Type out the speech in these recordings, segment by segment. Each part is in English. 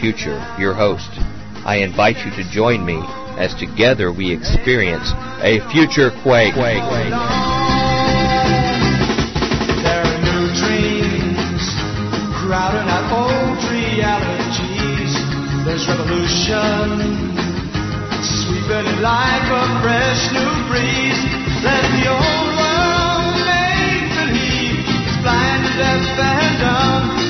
Future, your host. I invite you to join me as together we experience a future quake. There are new dreams crowding out old realities. There's revolution sweeping in like a fresh new breeze. Let the old world make believe it's blind and deaf and dumb.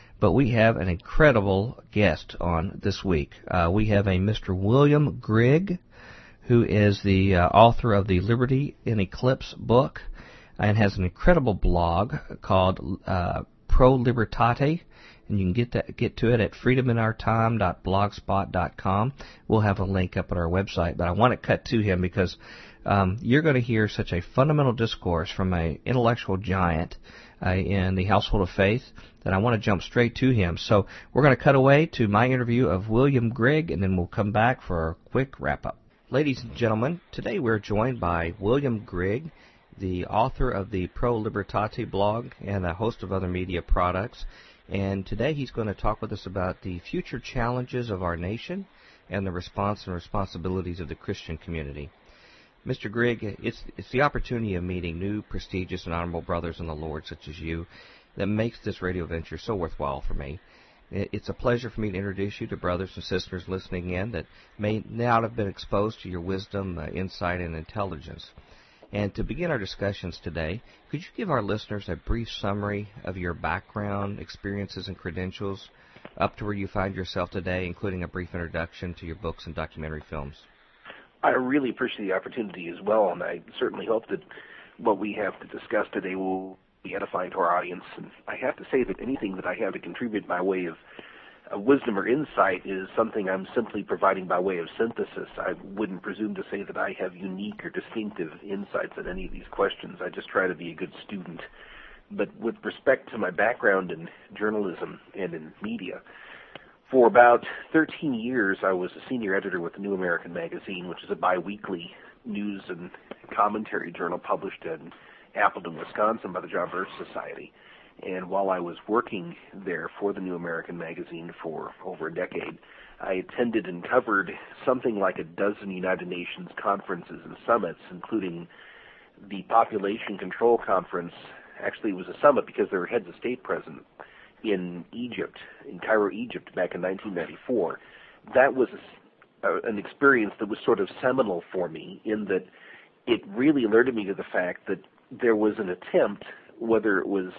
But we have an incredible guest on this week. Uh, we have a Mr. William Grigg, who is the uh, author of the Liberty in Eclipse book and has an incredible blog called uh, Pro Libertate, and you can get to, get to it at freedominourtime.blogspot.com. We'll have a link up at our website, but I want to cut to him because um, you're going to hear such a fundamental discourse from an intellectual giant uh, in the household of faith then I want to jump straight to him. So we're going to cut away to my interview of William Grigg, and then we'll come back for a quick wrap up. Ladies and gentlemen, today we're joined by William Grigg, the author of the Pro Libertate blog and a host of other media products. And today he's going to talk with us about the future challenges of our nation and the response and responsibilities of the Christian community. Mr. Grigg, it's, it's the opportunity of meeting new, prestigious, and honorable brothers in the Lord such as you that makes this radio venture so worthwhile for me. It's a pleasure for me to introduce you to brothers and sisters listening in that may not have been exposed to your wisdom, uh, insight, and intelligence. And to begin our discussions today, could you give our listeners a brief summary of your background, experiences, and credentials up to where you find yourself today, including a brief introduction to your books and documentary films? I really appreciate the opportunity as well, and I certainly hope that what we have to discuss today will be edifying to our audience. And I have to say that anything that I have to contribute by way of wisdom or insight is something I'm simply providing by way of synthesis. I wouldn't presume to say that I have unique or distinctive insights on any of these questions. I just try to be a good student. But with respect to my background in journalism and in media, for about 13 years, I was a senior editor with the New American Magazine, which is a biweekly news and commentary journal published in Appleton, Wisconsin by the John Birch Society. And while I was working there for the New American Magazine for over a decade, I attended and covered something like a dozen United Nations conferences and summits, including the Population Control Conference. Actually, it was a summit because there were heads of state present in Egypt, in Cairo, Egypt, back in 1994. That was a, an experience that was sort of seminal for me in that it really alerted me to the fact that there was an attempt, whether it was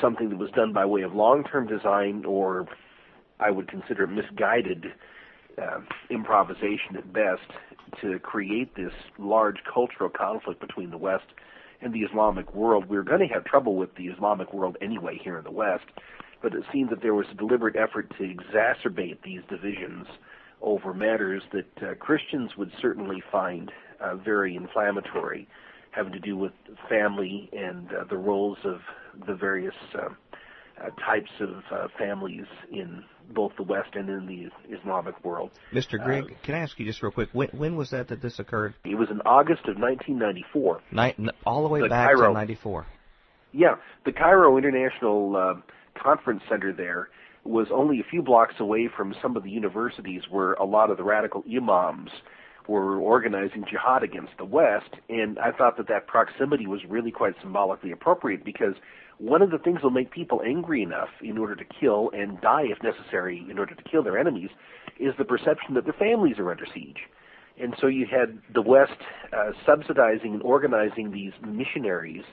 something that was done by way of long-term design or I would consider misguided uh, improvisation at best, to create this large cultural conflict between the West and the Islamic world. We were going to have trouble with the Islamic world anyway here in the West, but it seemed that there was a deliberate effort to exacerbate these divisions over matters that uh, Christians would certainly find uh, very inflammatory, having to do with family and uh, the roles of the various uh, types of uh, families in both the West and in the Islamic world. Mr. Grigg, can I ask you just real quick, when, when was that that this occurred? It was in August of 1994. Ni- all the way The back Cairo. to 94. Yeah, the Cairo International uh, conference center there was only a few blocks away from some of the universities where a lot of the radical imams were organizing jihad against the West, and I thought that that proximity was really quite symbolically appropriate because one of the things will make people angry enough in order to kill and die if necessary in order to kill their enemies is the perception that their families are under siege. And so you had the West uh, subsidizing and organizing these missionaries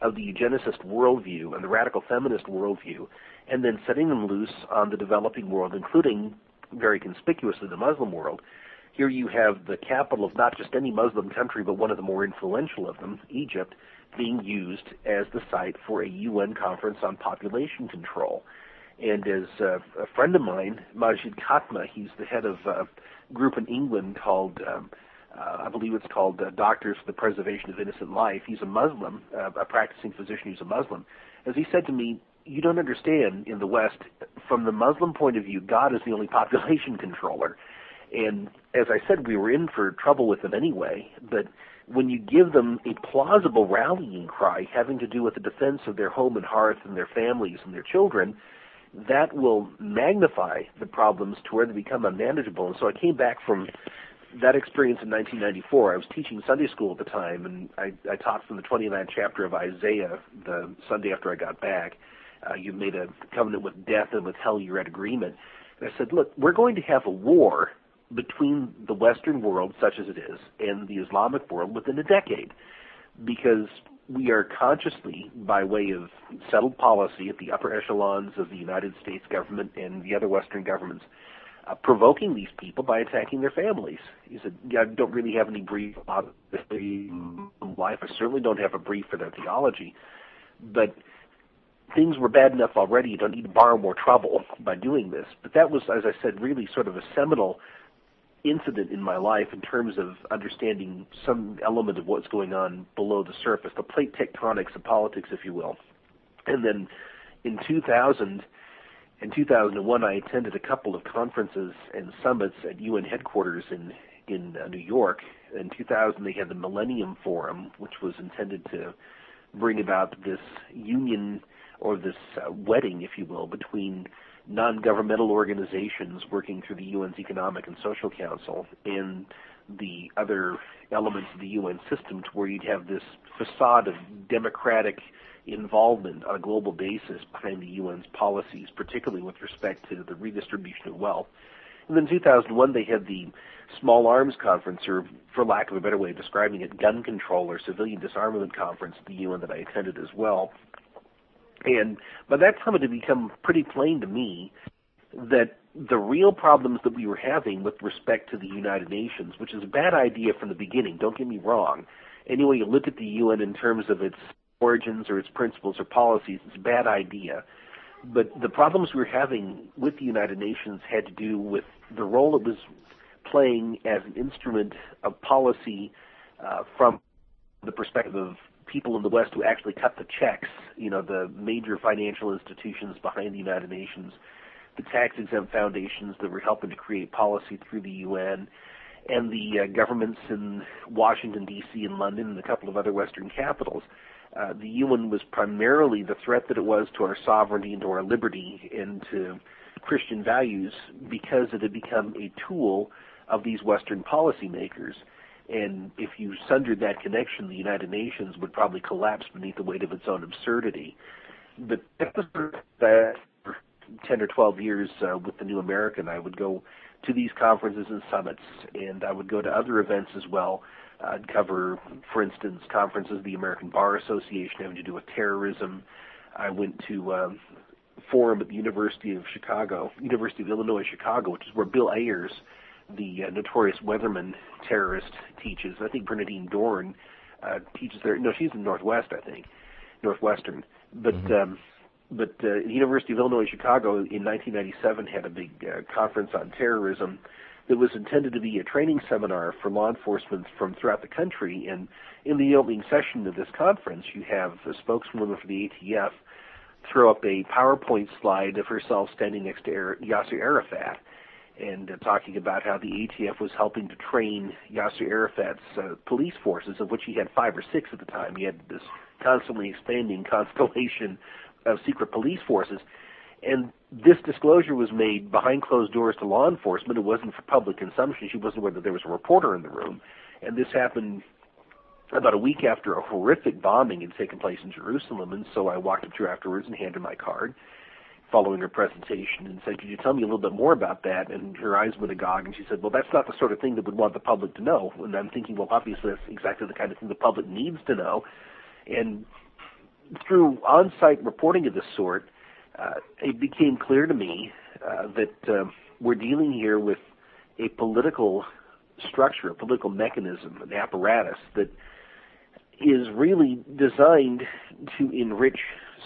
of the eugenicist worldview and the radical feminist worldview, and then setting them loose on the developing world, including very conspicuously the Muslim world. Here you have the capital of not just any Muslim country, but one of the more influential of them, Egypt, being used as the site for a UN conference on population control. And as uh, a friend of mine, Majid Katme, he's the head of a group in England called, um, uh, I believe it's called uh, Doctors for the Preservation of Innocent Life. He's a Muslim, uh, a practicing physician who's a Muslim. As he said to me, you don't understand in the West, from the Muslim point of view, God is the only population controller. And as I said, we were in for trouble with them anyway, but when you give them a plausible rallying cry having to do with the defense of their home and hearth and their families and their children, that will magnify the problems to where they become unmanageable. And so I came back from that experience in 1994. I was teaching Sunday school at the time, and I, I taught from the 29th chapter of Isaiah the Sunday after I got back. Uh, you made a covenant with death and with hell, you're at agreement. And I said, look, we're going to have a war between the Western world, such as it is, and the Islamic world within a decade, because we are consciously, by way of settled policy at the upper echelons of the United States government and the other Western governments, uh, provoking these people by attacking their families. He said, yeah, I don't really have any brief about life. I certainly don't have a brief for their theology. But things were bad enough already. You don't need to borrow more trouble by doing this. But that was, as I said, really sort of a seminal incident in my life in terms of understanding some element of what's going on below the surface, the plate tectonics of politics, if you will. And then in 2000, in 2001, I attended a couple of conferences and summits at UN headquarters in in uh, New York. In 2000, they had the Millennium Forum, which was intended to bring about this union or this uh, wedding, if you will, between non-governmental organizations working through the UN's Economic and Social Council and the other elements of the UN system to where you'd have this facade of democratic involvement on a global basis behind the UN's policies, particularly with respect to the redistribution of wealth. And then in 2001, they had the Small Arms Conference, or for lack of a better way of describing it, Gun Control or Civilian Disarmament Conference the UN that I attended as well. And by that time, it had become pretty plain to me that the real problems that we were having with respect to the United Nations, which is a bad idea from the beginning, don't get me wrong. Anyway, you look at the UN in terms of its origins or its principles or policies, it's a bad idea. But the problems we were having with the United Nations had to do with the role it was playing as an instrument of policy uh, from the perspective of people in the West who actually cut the checks, you know, the major financial institutions behind the United Nations, the tax exempt foundations that were helping to create policy through the UN, and the uh, governments in Washington, D.C., and London, and a couple of other Western capitals. Uh, the UN was primarily the threat that it was to our sovereignty and to our liberty and to Christian values because it had become a tool of these Western policymakers. And if you sundered that connection, the United Nations would probably collapse beneath the weight of its own absurdity. But that for 10 or 12 years uh, with the New American. I would go to these conferences and summits, and I would go to other events as well. I'd cover, for instance, conferences of the American Bar Association having to do with terrorism. I went to um, forum at the University of Chicago, University of Illinois Chicago, which is where Bill Ayers the uh, notorious Weatherman terrorist teaches. I think Bernardine Dohrn uh, teaches there. No, she's in Northwest, I think, Northwestern. But mm-hmm. um, but uh, the University of Illinois Chicago in 1997 had a big uh, conference on terrorism that was intended to be a training seminar for law enforcement from throughout the country. And in the opening session of this conference, you have a spokeswoman for the ATF throw up a PowerPoint slide of herself standing next to Yasser Arafat and uh, talking about how the ATF was helping to train Yasser Arafat's uh, police forces, of which he had five or six at the time. He had this constantly expanding constellation of secret police forces. And this disclosure was made behind closed doors to law enforcement. It wasn't for public consumption. She wasn't aware that there was a reporter in the room. And this happened about a week after a horrific bombing had taken place in Jerusalem. And so I walked up to her afterwards and handed my card following her presentation and said, Could you tell me a little bit more about that? And her eyes went agog and she said, Well, that's not the sort of thing that would want the public to know. And I'm thinking, Well, obviously that's exactly the kind of thing the public needs to know. And through on site reporting of this sort, uh, it became clear to me uh, that uh, we're dealing here with a political structure, a political mechanism, an apparatus that is really designed to enrich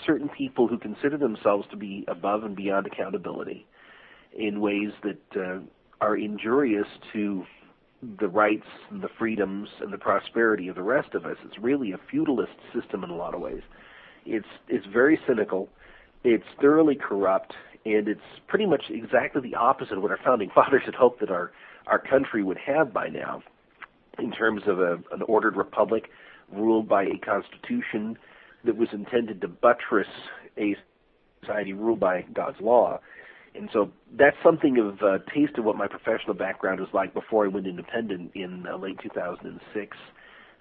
certain people who consider themselves to be above and beyond accountability in ways that uh, are injurious to the rights and the freedoms and the prosperity of the rest of us. It's really a feudalist system in a lot of ways. It's it's very cynical, it's thoroughly corrupt, and it's pretty much exactly the opposite of what our founding fathers had hoped that our our country would have by now, in terms of a, an ordered republic ruled by a constitution that was intended to buttress a society ruled by God's law. And so that's something of a taste of what my professional background was like before I went independent in uh, late 2006.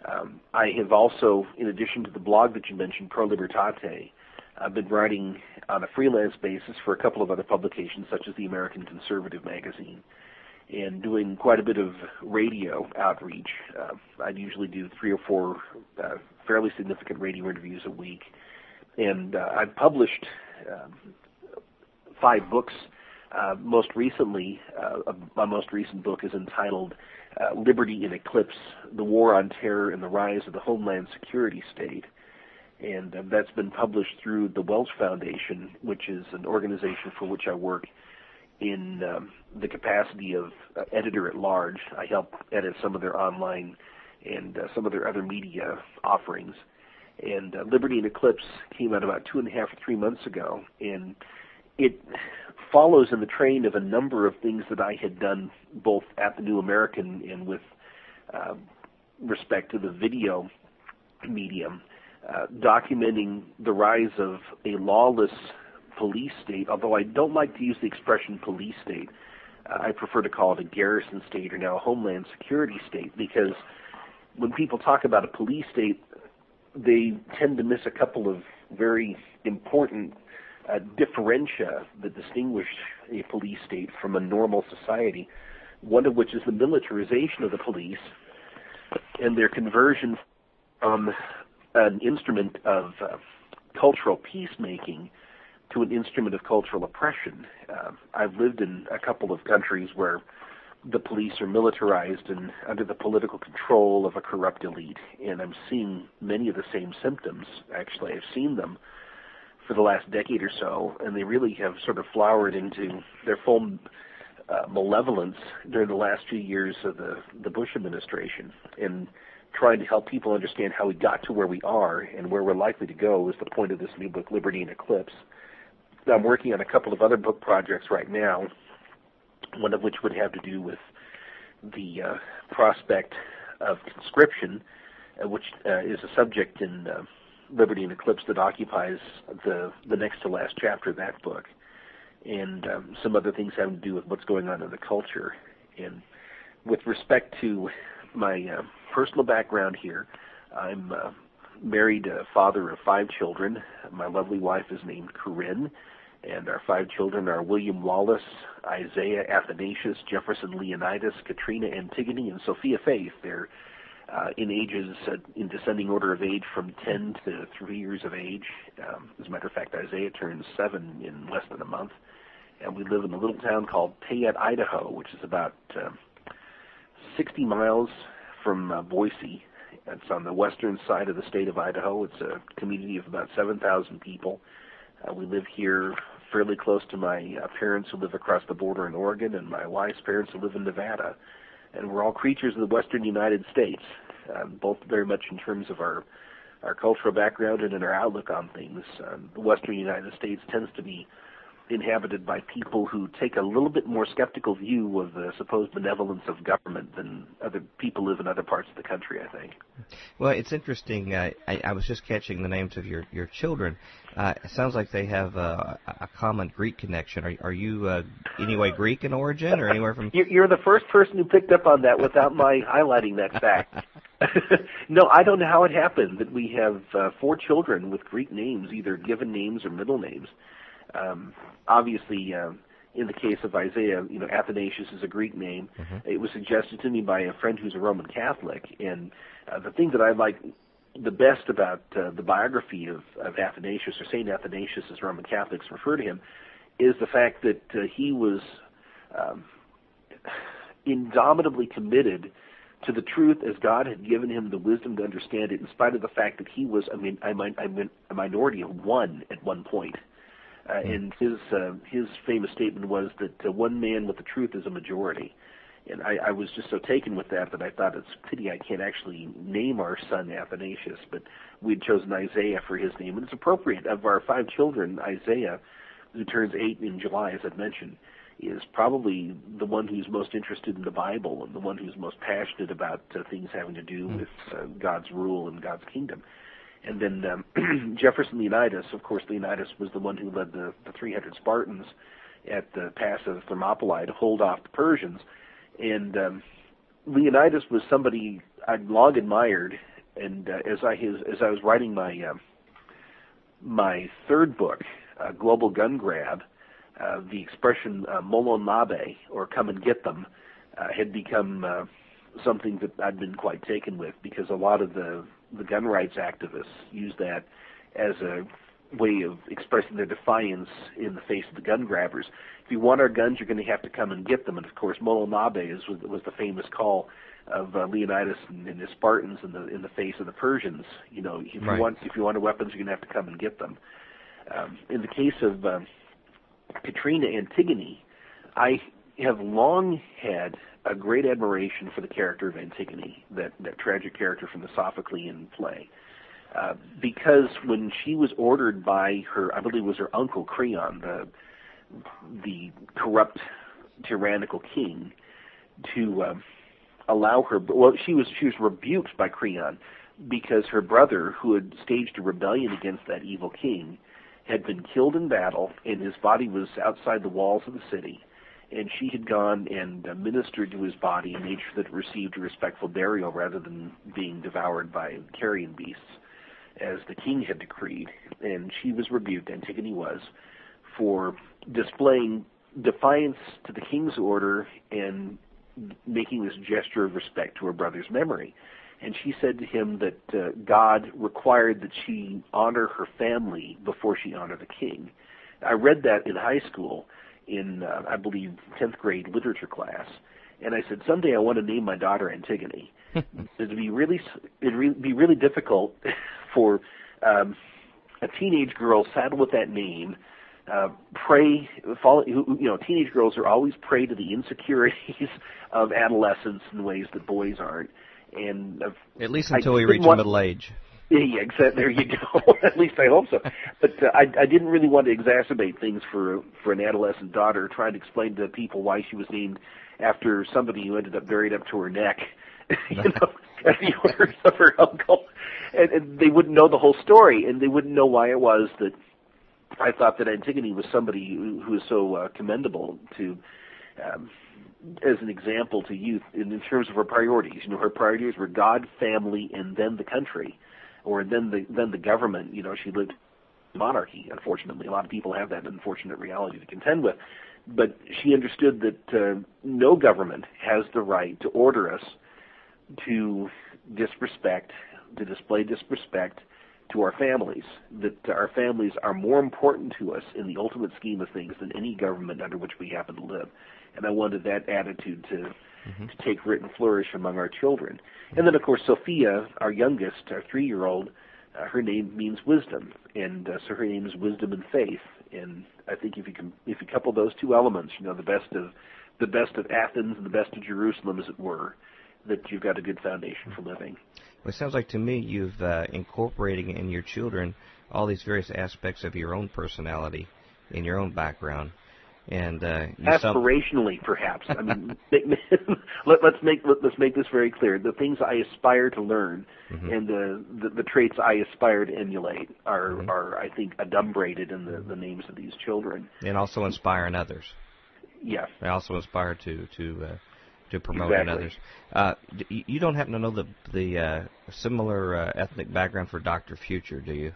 Um, I have also, in addition to the blog that you mentioned, Pro Libertate, I've been writing on a freelance basis for a couple of other publications, such as the American Conservative magazine, and doing quite a bit of radio outreach. Uh, I'd usually do three or four uh, fairly significant radio interviews a week, and uh, I've published um, five books. Uh, most recently, uh, my most recent book is entitled uh, Liberty in Eclipse The War on Terror and the Rise of the Homeland Security State. And that's been published through the Welch Foundation, which is an organization for which I work in um, the capacity of uh, editor at large. I help edit some of their online and uh, some of their other media offerings. And uh, Liberty in Eclipse came out about two and a half or three months ago, and it follows in the train of a number of things that I had done both at the New American and with uh, respect to the video medium, uh, documenting the rise of a lawless police state, although I don't like to use the expression police state. Uh, I prefer to call it a garrison state or now a homeland security state because when people talk about a police state, they tend to miss a couple of very important uh, differentia that distinguish a police state from a normal society. One of which is the militarization of the police and their conversion from an instrument of uh, cultural peacemaking to an instrument of cultural oppression. Uh, I've lived in a couple of countries where the police are militarized and under the political control of a corrupt elite, and I'm seeing many of the same symptoms. Actually, I've seen them for the last decade or so, and they really have sort of flowered into their full uh, malevolence during the last few years of the the Bush administration, and trying to help people understand how we got to where we are and where we're likely to go is the point of this new book, Liberty in Eclipse. I'm working on a couple of other book projects right now one of which would have to do with the uh, prospect of conscription, uh, which uh, is a subject in uh, Liberty in Eclipse that occupies the the next to last chapter of that book, and um, some other things having to do with what's going on in the culture. And with respect to my uh, personal background here, I'm uh, married, a father of five children. My lovely wife is named Corinne and our five children are William Wallace, Isaiah Athanasius, Jefferson Leonidas, Katrina Antigone, and Sophia Faith. They're uh, in ages, uh, in descending order of age, from 10 to 3 years of age. Um, as a matter of fact, Isaiah turns 7 in less than a month. And we live in a little town called Payette, Idaho, which is about uh, 60 miles from uh, Boise. It's on the western side of the state of Idaho. It's a community of about 7,000 people. Uh, we live here fairly close to my uh, parents who live across the border in Oregon and my wife's parents who live in Nevada. And we're all creatures of the western United States, um, both very much in terms of our our cultural background and in our outlook on things. Um, the western United States tends to be inhabited by people who take a little bit more skeptical view of the supposed benevolence of government than other people live in other parts of the country. I think. Well, it's interesting. Uh, I, I was just catching the names of your your children. Uh, it sounds like they have uh, a common Greek connection. Are, are you uh, anyway Greek in origin, or anywhere from? You're the first person who picked up on that without my highlighting that fact. no, I don't know how it happened that we have uh, four children with Greek names, either given names or middle names. Um, obviously, um, in the case of Isaiah, you know, Athanasius is a Greek name. Mm-hmm. It was suggested to me by a friend who's a Roman Catholic, and uh, the thing that I like the best about uh, the biography of, of Athanasius, or Saint Athanasius, as Roman Catholics refer to him, is the fact that uh, he was um, indomitably committed to the truth as God had given him the wisdom to understand it, in spite of the fact that he was, I mean, I mean, I mean a minority of one at one point. Uh, hmm. and his uh, his famous statement was that uh, one man with the truth is a majority. And I, I was just so taken with that that I thought it's a pity I can't actually name our son Athanasius, but we'd chosen Isaiah for his name, and it's appropriate. Of our five children, Isaiah, who turns eight in July, as I've mentioned, is probably the one who's most interested in the Bible and the one who's most passionate about uh, things having to do mm. with uh, God's rule and God's kingdom. And then um, Jefferson Leonidas, of course, Leonidas was the one who led the, the 300 Spartans at the pass of Thermopylae to hold off the Persians. And um, Leonidas was somebody I'd long admired. And uh, as I his, as I was writing my uh, my third book, uh, Global Gun Grab, uh, the expression uh, "molon labe" or "come and get them" uh, had become uh, something that I'd been quite taken with because a lot of the the gun rights activists use that as a way of expressing their defiance in the face of the gun grabbers. If you want our guns, you're going to have to come and get them. And of course, Molon is, was, the famous call of uh, Leonidas and, and his Spartans in the in the face of the Persians. You know, if right. you want if you want weapons, you're going to have to come and get them. Um, in the case of um, Katrina Antigone, I have long had a great admiration for the character of Antigone, that, that tragic character from the Sophoclean play. Uh, because when she was ordered by her, I believe it was her uncle Creon, the the corrupt, tyrannical king, to uh, allow her. Well, she was she was rebuked by Creon because her brother, who had staged a rebellion against that evil king, had been killed in battle, and his body was outside the walls of the city and she had gone and ministered to his body and made sure that it received a respectful burial rather than being devoured by carrion beasts, as the king had decreed. And she was rebuked, Antigone was, for displaying defiance to the king's order and making this gesture of respect to her brother's memory. And she said to him that uh, God required that she honor her family before she honor the king. I read that in high school in uh, I believe 10th grade literature class, and I said someday I want to name my daughter Antigone. it'd be really it'd re- be really difficult for um, a teenage girl saddled with that name. Uh, prey, follow, you know, teenage girls are always prey to the insecurities of adolescence in ways that boys aren't. And uh, at least until we reach want, middle age. Yeah, exactly. There you go. At least I hope so. But uh, I, I didn't really want to exacerbate things for for an adolescent daughter, trying to explain to people why she was named after somebody who ended up buried up to her neck, you know, at the orders of her uncle, and, and they wouldn't know the whole story, and they wouldn't know why it was that I thought that Antigone was somebody who, was so uh, commendable to. Um, as an example to youth in, in terms of her priorities. You know, her priorities were God, family, and then the country or then the then the government. You know, she lived monarchy. Unfortunately, a lot of people have that unfortunate reality to contend with. But she understood that uh, no government has the right to order us to disrespect, to display disrespect to our families. That our families are more important to us in the ultimate scheme of things than any government under which we happen to live. And I wanted that attitude to mm-hmm. to take root and flourish among our children. And then, of course, Sophia, our youngest, our three-year-old, uh, her name means wisdom, and uh, so her name is wisdom and faith. And I think if you can, if you couple those two elements, you know, the best of the best of Athens and the best of Jerusalem, as it were, that you've got a good foundation for living. Well, it sounds like to me you've uh, incorporating in your children all these various aspects of your own personality in your own background. And uh, aspirationally, perhaps. I mean, let, us make let, us make this very clear. The things I aspire to learn mm-hmm. and the, the, the traits I aspire to emulate are mm-hmm. are I think adumbrated in the, the names of these children. And also inspiring others. Yes. They also inspire to to uh, to promote exactly. others. Uh, you don't happen to know the the uh, similar uh, ethnic background for Doctor Future, do you?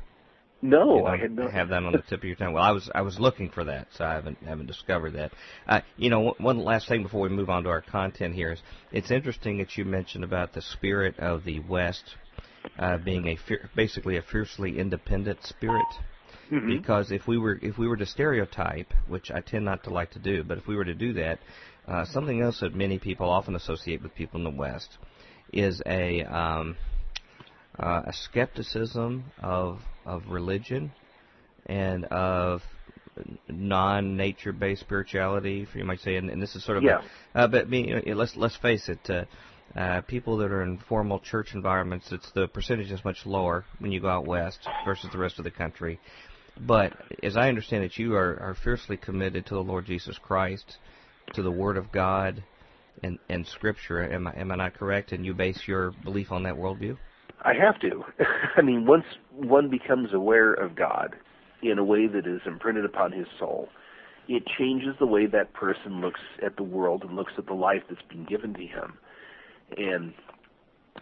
No, you know, I had not. Have that on the tip of your tongue. Well, I was I was looking for that, so I haven't haven't discovered that. Uh, you know, one last thing before we move on to our content here is it's interesting that you mentioned about the spirit of the West uh, being a basically a fiercely independent spirit. Mm-hmm. Because if we were if we were to stereotype, which I tend not to like to do, but if we were to do that, uh, something else that many people often associate with people in the West is a um, uh, a skepticism of of religion and of non-nature based spirituality, you might say, and, and this is sort of yeah. A, uh, but me, you know, let's let's face it. Uh, uh, people that are in formal church environments, it's the percentage is much lower when you go out west versus the rest of the country. But as I understand it, you are, are fiercely committed to the Lord Jesus Christ, to the Word of God, and, and Scripture. Am I, am I not correct? And you base your belief on that worldview? I have to. I mean, once one becomes aware of God in a way that is imprinted upon his soul, it changes the way that person looks at the world and looks at the life that's been given to him. And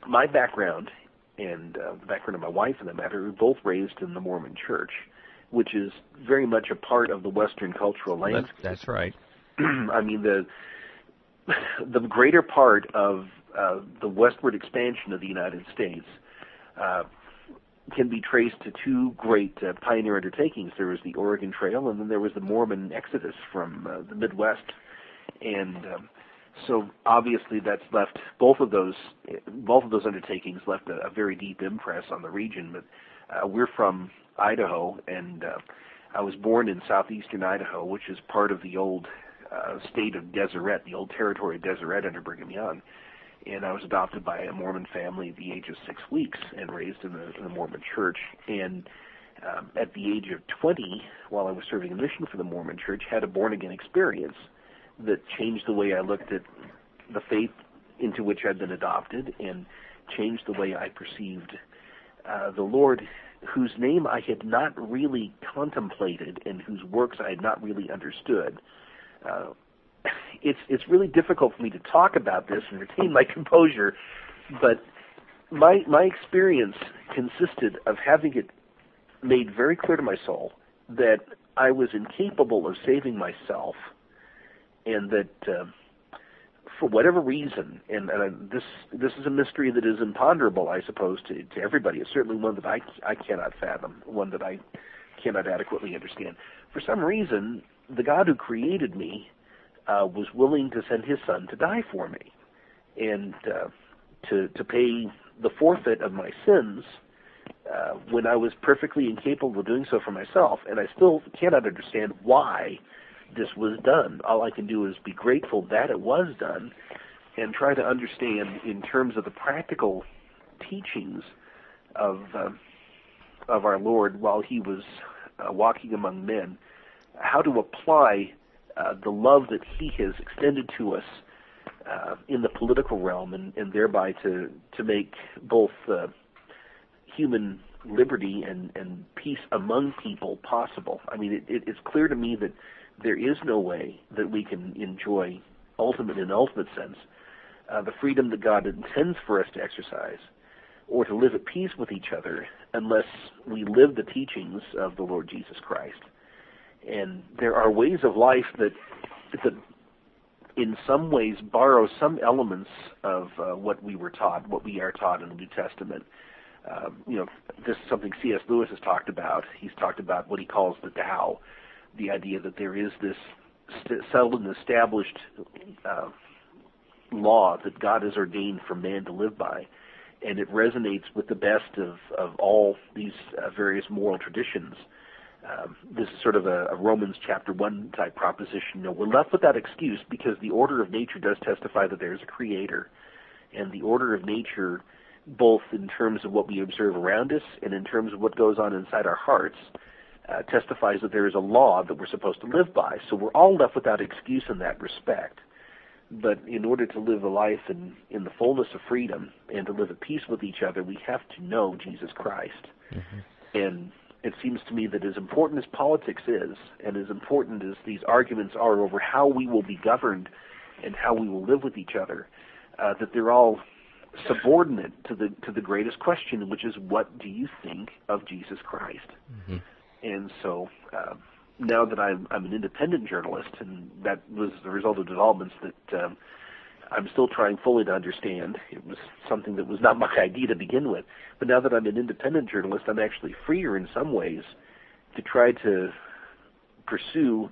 my background and uh, the background of my wife, for that matter, we were both raised in the Mormon Church, which is very much a part of the Western cultural landscape. That's, that's right. I mean, the the greater part of uh, the westward expansion of the United States can be traced to two great uh, pioneer undertakings. There was the Oregon Trail, and then there was the Mormon Exodus from uh, the Midwest. And um, so, obviously, that's left both of those both of those undertakings left a, a very deep impress on the region. But uh, we're from Idaho, and uh, I was born in southeastern Idaho, which is part of the old uh, state of Deseret, the old territory of Deseret under Brigham Young and I was adopted by a Mormon family at the age of six weeks and raised in the, in the Mormon church. And um, at the age of 20, while I was serving a mission for the Mormon church, had a born again experience that changed the way I looked at the faith into which I'd been adopted and changed the way I perceived uh, the Lord, whose name I had not really contemplated and whose works I had not really understood. Uh, it's it's really difficult for me to talk about this and retain my composure, but my my experience consisted of having it made very clear to my soul that I was incapable of saving myself, and that uh, for whatever reason, and, and this this is a mystery that is imponderable, I suppose, to, to everybody. It's certainly one that I I cannot fathom, one that I cannot adequately understand. For some reason, the God who created me uh, was willing to send his son to die for me, and uh, to to pay the forfeit of my sins uh, when I was perfectly incapable of doing so for myself. And I still cannot understand why this was done. All I can do is be grateful that it was done, and try to understand in terms of the practical teachings of uh, of our Lord while he was uh, walking among men, how to apply uh, the love that he has extended to us uh, in the political realm, and, and thereby to to make both uh, human liberty and, and peace among people possible. I mean, it, it, it's clear to me that there is no way that we can enjoy ultimate in ultimate sense uh, the freedom that God intends for us to exercise or to live at peace with each other unless we live the teachings of the Lord Jesus Christ and there are ways of life that that in some ways borrow some elements of uh, what we were taught, what we are taught in the New Testament. Um, you know, this is something C.S. Lewis has talked about. He's talked about what he calls the Tao, the idea that there is this st- settled and established uh, law that God has ordained for man to live by, and it resonates with the best of, of all these uh, various moral traditions um, this is sort of a, a Romans chapter one type proposition. You know, we're left with that excuse because the order of nature does testify that there is a creator, and the order of nature, both in terms of what we observe around us and in terms of what goes on inside our hearts, uh, testifies that there is a law that we're supposed to live by. So we're all left without excuse in that respect. But in order to live a life in, in the fullness of freedom and to live at peace with each other, we have to know Jesus Christ. Mm-hmm. And it seems to me that as important as politics is, and as important as these arguments are over how we will be governed and how we will live with each other, uh, that they're all subordinate to the to the greatest question, which is what do you think of Jesus Christ? Mm-hmm. And so uh, now that I'm I'm an independent journalist, and that was the result of developments that um, I'm still trying fully to understand. It was something that was not my idea to begin with, but now that I'm an independent journalist, I'm actually freer in some ways to try to pursue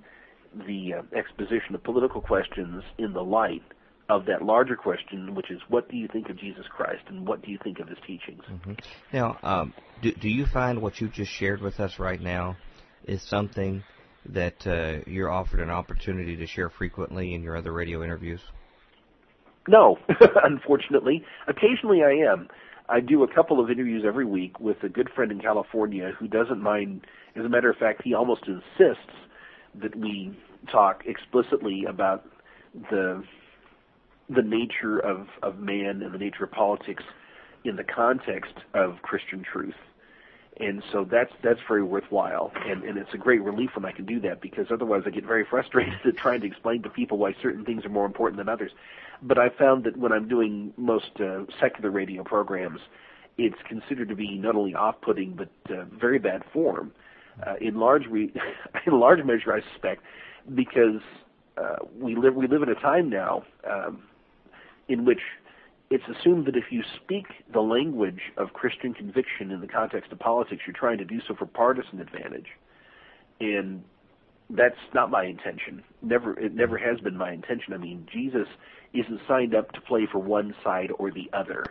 the uh, exposition of political questions in the light of that larger question, which is what do you think of Jesus Christ and what do you think of his teachings? Mm-hmm. Now, um, do, do you find what you just shared with us right now is something that uh, you're offered an opportunity to share frequently in your other radio interviews? No, unfortunately. Occasionally I am. I do a couple of interviews every week with a good friend in California who doesn't mind. As a matter of fact, he almost insists that we talk explicitly about the the nature of, of man and the nature of politics in the context of Christian truth. And so that's that's very worthwhile, and and it's a great relief when I can do that because otherwise I get very frustrated at trying to explain to people why certain things are more important than others. But I found that when I'm doing most uh, secular radio programs, it's considered to be not only off-putting but uh, very bad form. Uh, in large re- in large measure, I suspect, because uh, we live we live in a time now um, in which it's assumed that if you speak the language of Christian conviction in the context of politics, you're trying to do so for partisan advantage. And that's not my intention. Never, it never has been my intention. I mean, Jesus isn't signed up to play for one side or the other,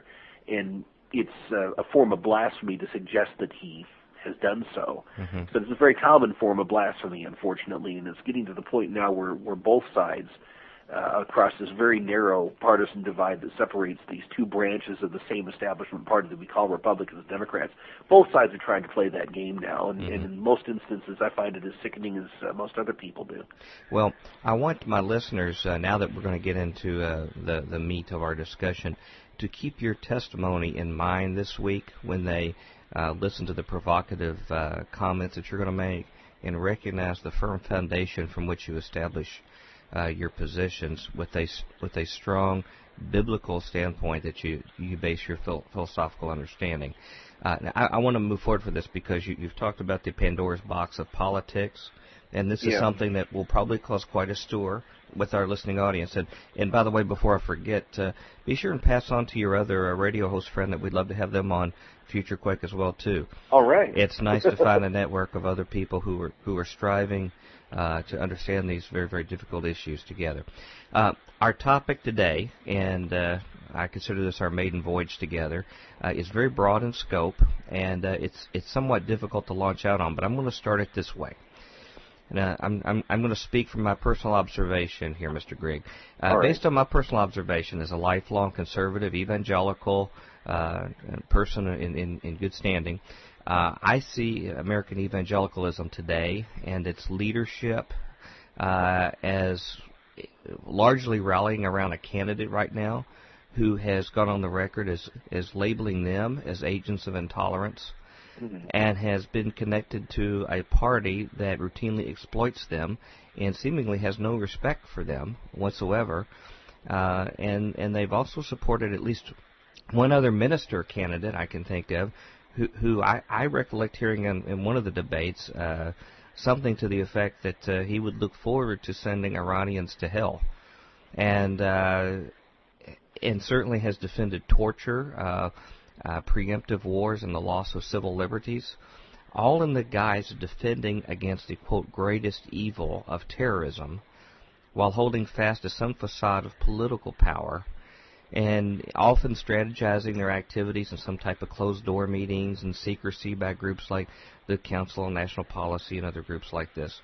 and it's a, a form of blasphemy to suggest that he has done so. Mm-hmm. So it's a very common form of blasphemy, unfortunately, and it's getting to the point now where where both sides uh, across this very narrow partisan divide that separates these two branches of the same establishment party that we call Republicans and Democrats. Both sides are trying to play that game now, and, mm-hmm. and in most instances, I find it as sickening as uh, most other people do. Well, I want my listeners, uh, now that we're going to get into uh, the the meat of our discussion, to keep your testimony in mind this week when they uh, listen to the provocative uh, comments that you're going to make, and recognize the firm foundation from which you establish uh, your positions with a with a strong biblical standpoint that you you base your phil- philosophical understanding. Uh, I, I want to move forward for this because you, you've talked about the Pandora's box of politics, and this is yeah. something that will probably cause quite a stir with our listening audience. And and by the way, before I forget, uh, be sure and pass on to your other uh, radio host friend that we'd love to have them on Future Quake as well too. All right. It's nice to find a network of other people who are who are striving uh, to understand these very, very difficult issues together. Uh, our topic today, and uh, I consider this our maiden voyage together, uh, is very broad in scope, and uh, it's it's somewhat difficult to launch out on. But I'm going to start it this way. And, uh, I'm, I'm, I'm going to speak from my personal observation here, Mr. Grigg. Right. Based on my personal observation as a lifelong conservative, evangelical person in, in, in good standing, uh, I see American evangelicalism today and its leadership uh, as largely rallying around a candidate right now who has gone on the record as, as labeling them as agents of intolerance mm-hmm. and has been connected to a party that routinely exploits them and seemingly has no respect for them whatsoever. Uh, and and they've also supported at least one other minister candidate I can think of who, I, I recollect hearing in, in one of the debates uh, something to the effect that uh, he would look forward to sending Iranians to hell, and uh, and certainly has defended torture, uh, uh, preemptive wars, and the loss of civil liberties, all in the guise of defending against the quote greatest evil of terrorism, while holding fast to some facade of political power and often strategizing their activities in some type of closed door meetings and secrecy by groups like the Council on National Policy and other groups like this.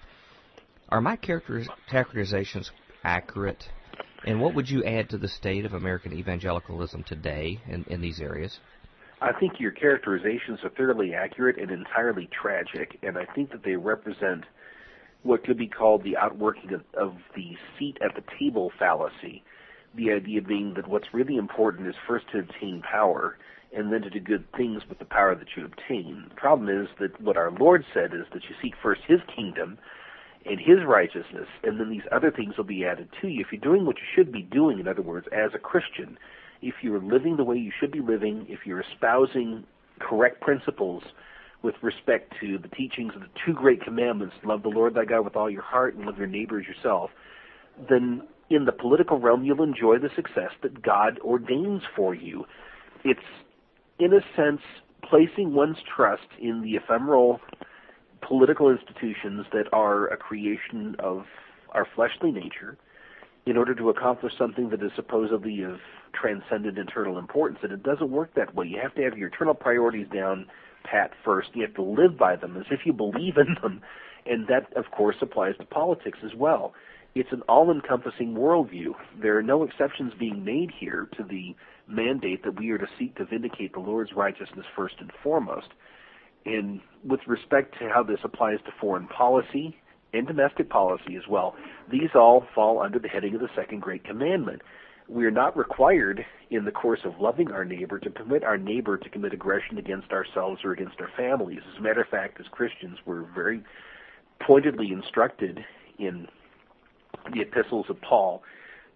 Are my characterizations accurate? And what would you add to the state of American evangelicalism today in, in these areas? I think your characterizations are thoroughly accurate and entirely tragic, and I think that they represent what could be called the outworking of, of the seat at the table fallacy. The idea being that what's really important is first to obtain power and then to do good things with the power that you obtain. The problem is that what our Lord said is that you seek first His kingdom and His righteousness, and then these other things will be added to you. If you're doing what you should be doing, in other words, as a Christian, if you're living the way you should be living, if you're espousing correct principles with respect to the teachings of the two great commandments, love the Lord thy God with all your heart and love your neighbor as yourself, then in the political realm you'll enjoy the success that God ordains for you. It's, in a sense, placing one's trust in the ephemeral political institutions that are a creation of our fleshly nature in order to accomplish something that is supposedly of transcendent eternal importance. And it doesn't work that way. You have to have your eternal priorities down pat first. You have to live by them as if you believe in them. And that, of course, applies to politics as well. It's an all encompassing worldview. There are no exceptions being made here to the mandate that we are to seek to vindicate the Lord's righteousness first and foremost. And with respect to how this applies to foreign policy and domestic policy as well, these all fall under the heading of the second great commandment we are not required in the course of loving our neighbor to permit our neighbor to commit aggression against ourselves or against our families. As a matter of fact, as Christians, we're very pointedly instructed in the epistles of Paul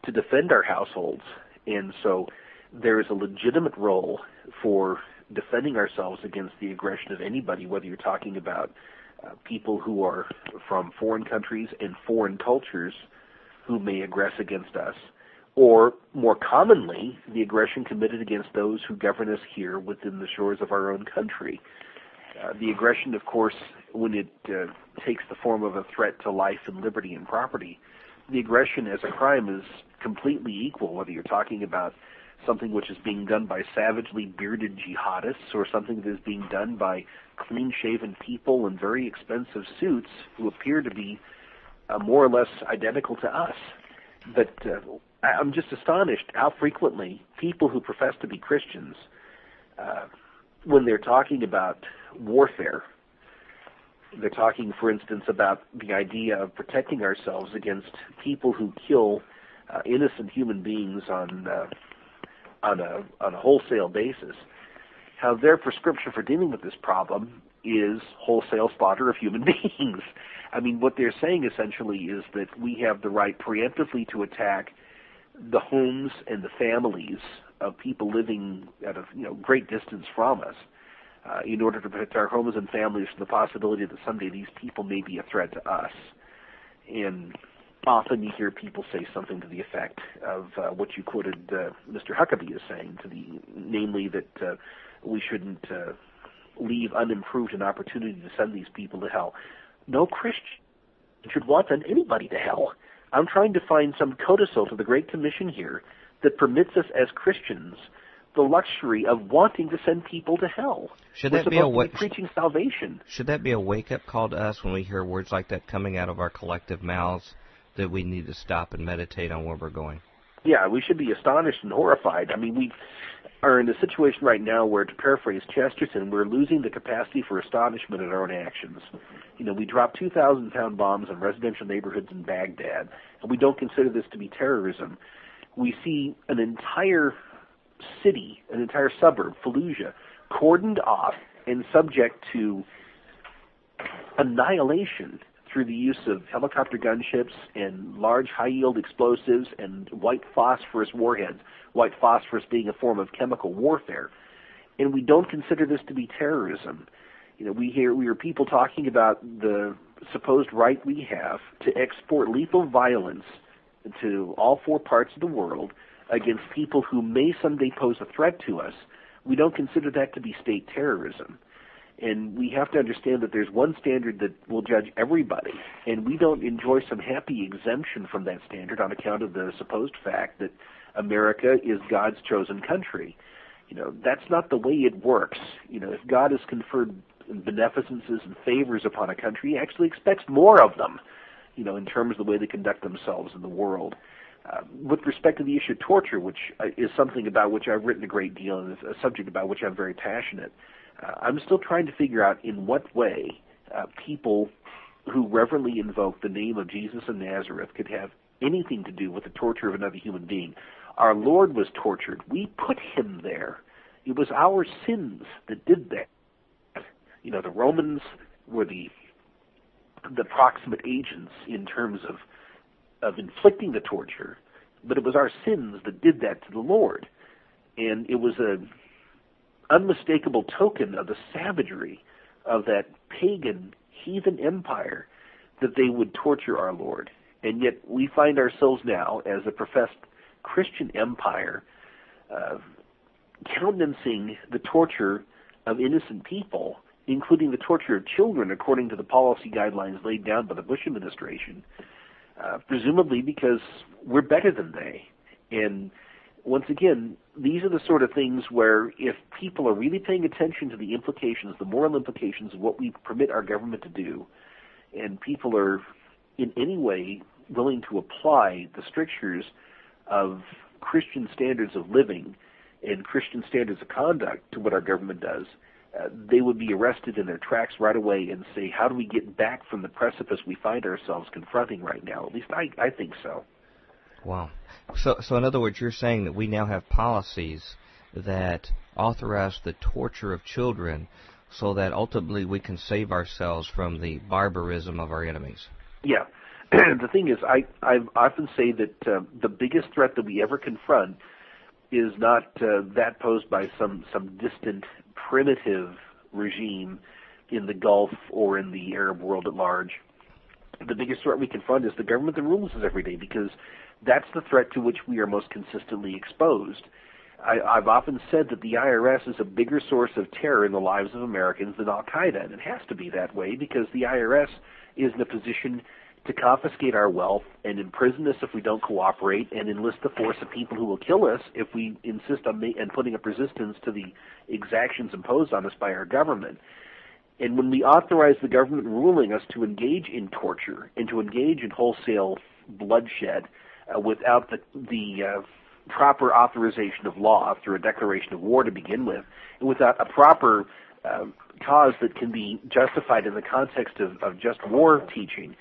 to defend our households. And so there is a legitimate role for defending ourselves against the aggression of anybody, whether you're talking about uh, people who are from foreign countries and foreign cultures who may aggress against us or more commonly, the aggression committed against those who govern us here within the shores of our own country. Uh, the aggression, of course, when it uh, takes the form of a threat to life and liberty and property, the aggression as a crime is completely equal, whether you're talking about something which is being done by savagely bearded jihadists or something that is being done by clean shaven people in very expensive suits who appear to be uh, more or less identical to us. But uh, I'm just astonished how frequently people who profess to be Christians, uh, when they're talking about warfare, they're talking, for instance, about the idea of protecting ourselves against people who kill uh, innocent human beings on uh, on a on a wholesale basis. How their prescription for dealing with this problem is wholesale slaughter of human beings. I mean, what they're saying essentially is that we have the right preemptively to attack the homes and the families of people living at a you know great distance from us, uh, in order to protect our homes and families from the possibility that someday these people may be a threat to us. And often you hear people say something to the effect of uh, what you quoted uh, Mr. Huckabee as saying, to the namely that uh, we shouldn't uh, leave unimproved an opportunity to send these people to hell. No Christian should want to send anybody to hell. I'm trying to find some codicil to the Great Commission here that permits us as Christians the luxury of wanting to send people to hell. Should that be a wa- be preaching salvation? Should that be a wake up call to us when we hear words like that coming out of our collective mouths that we need to stop and meditate on where we're going? Yeah, we should be astonished and horrified. I mean, we are in a situation right now where, to paraphrase Chesterton, we're losing the capacity for astonishment at our own actions. You know, we dropped 2,000 pound bombs on residential neighborhoods in Baghdad, and we don't consider this to be terrorism. We see an entire city, an entire suburb, Fallujah, cordoned off and subject to annihilation through the use of helicopter gunships and large high yield explosives and white phosphorus warheads white phosphorus being a form of chemical warfare. And we don't consider this to be terrorism. You know, we hear we hear people talking about the supposed right we have to export lethal violence to all four parts of the world against people who may someday pose a threat to us. We don't consider that to be state terrorism. And we have to understand that there's one standard that will judge everybody, and we don't enjoy some happy exemption from that standard on account of the supposed fact that America is God's chosen country. You know, that's not the way it works. You know, if God has conferred beneficences and favors upon a country, he actually expects more of them, you know, in terms of the way they conduct themselves in the world. Uh, with respect to the issue of torture, which uh, is something about which I've written a great deal and is a subject about which I'm very passionate, uh, I'm still trying to figure out in what way uh, people who reverently invoke the name of Jesus of Nazareth could have anything to do with the torture of another human being. Our Lord was tortured. We put him there. It was our sins that did that. You know, the Romans were the the proximate agents in terms of of inflicting the torture, but it was our sins that did that to the Lord. And it was a unmistakable token of the savagery of that pagan heathen empire that they would torture our Lord. And yet we find ourselves now as a professed Christian empire uh, countenancing the torture of innocent people, including the torture of children according to the policy guidelines laid down by the Bush administration uh, presumably because we're better than they. And once again, these are the sort of things where if people are really paying attention to the implications, the moral implications of what we permit our government to do, and people are in any way willing to apply the strictures of Christian standards of living and Christian standards of conduct to what our government does, uh, they would be arrested in their tracks right away and say, how do we get back from the precipice we find ourselves confronting right now? At least I, I think so. Wow. So, so in other words, you're saying that we now have policies that authorize the torture of children so that ultimately we can save ourselves from the barbarism of our enemies. Yeah. the thing is, I, I often say that uh, the biggest threat that we ever confront is not uh, that posed by some, some distant primitive regime in the Gulf or in the Arab world at large. The biggest threat we confront is the government that rules us every day because that's the threat to which we are most consistently exposed. I, I've often said that the IRS is a bigger source of terror in the lives of Americans than Al Qaeda, and it has to be that way because the IRS is in a position to confiscate our wealth and imprison us if we don't cooperate and enlist the force of people who will kill us if we insist on ma- and putting up resistance to the exactions imposed on us by our government. And when we authorize the government ruling us to engage in torture and to engage in wholesale bloodshed uh, without the, the uh, proper authorization of law through a declaration of war to begin with, and without a proper uh, cause that can be justified in the context of, of just war teaching,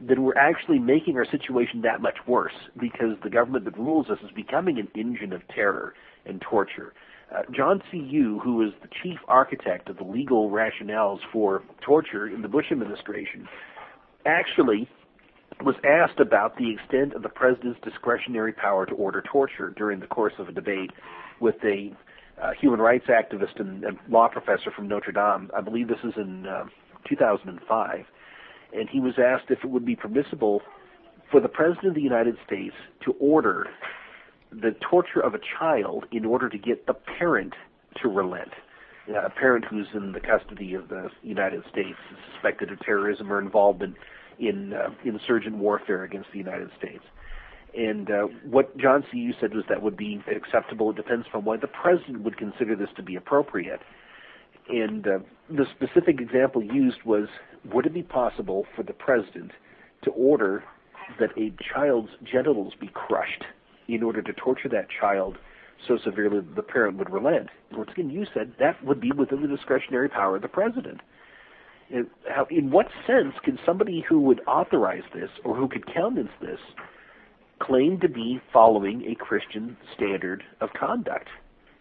then we're actually making our situation that much worse because the government that rules us is becoming an engine of terror and torture. Uh, John C. Yoo, who was the chief architect of the legal rationales for torture in the Bush administration, actually was asked about the extent of the president's discretionary power to order torture during the course of a debate with a uh, human rights activist and, and, law professor from Notre Dame. I believe this is in uh, 2005 and he was asked if it would be permissible for the President of the United States to order the torture of a child in order to get the parent to relent. Uh, a parent who's in the custody of the United States suspected of terrorism or involvement in uh, insurgent warfare against the United States. And uh, what John C. Yoo said was that would be acceptable. It depends on why the president would consider this to be appropriate. And uh, the specific example used was would it be possible for the president to order that a child's genitals be crushed in order to torture that child so severely that the parent would relent? Once again, Yoo said that would be within the discretionary power of the president. In, how, in what sense can somebody who would authorize this or who could countenance this claim to be following a Christian standard of conduct?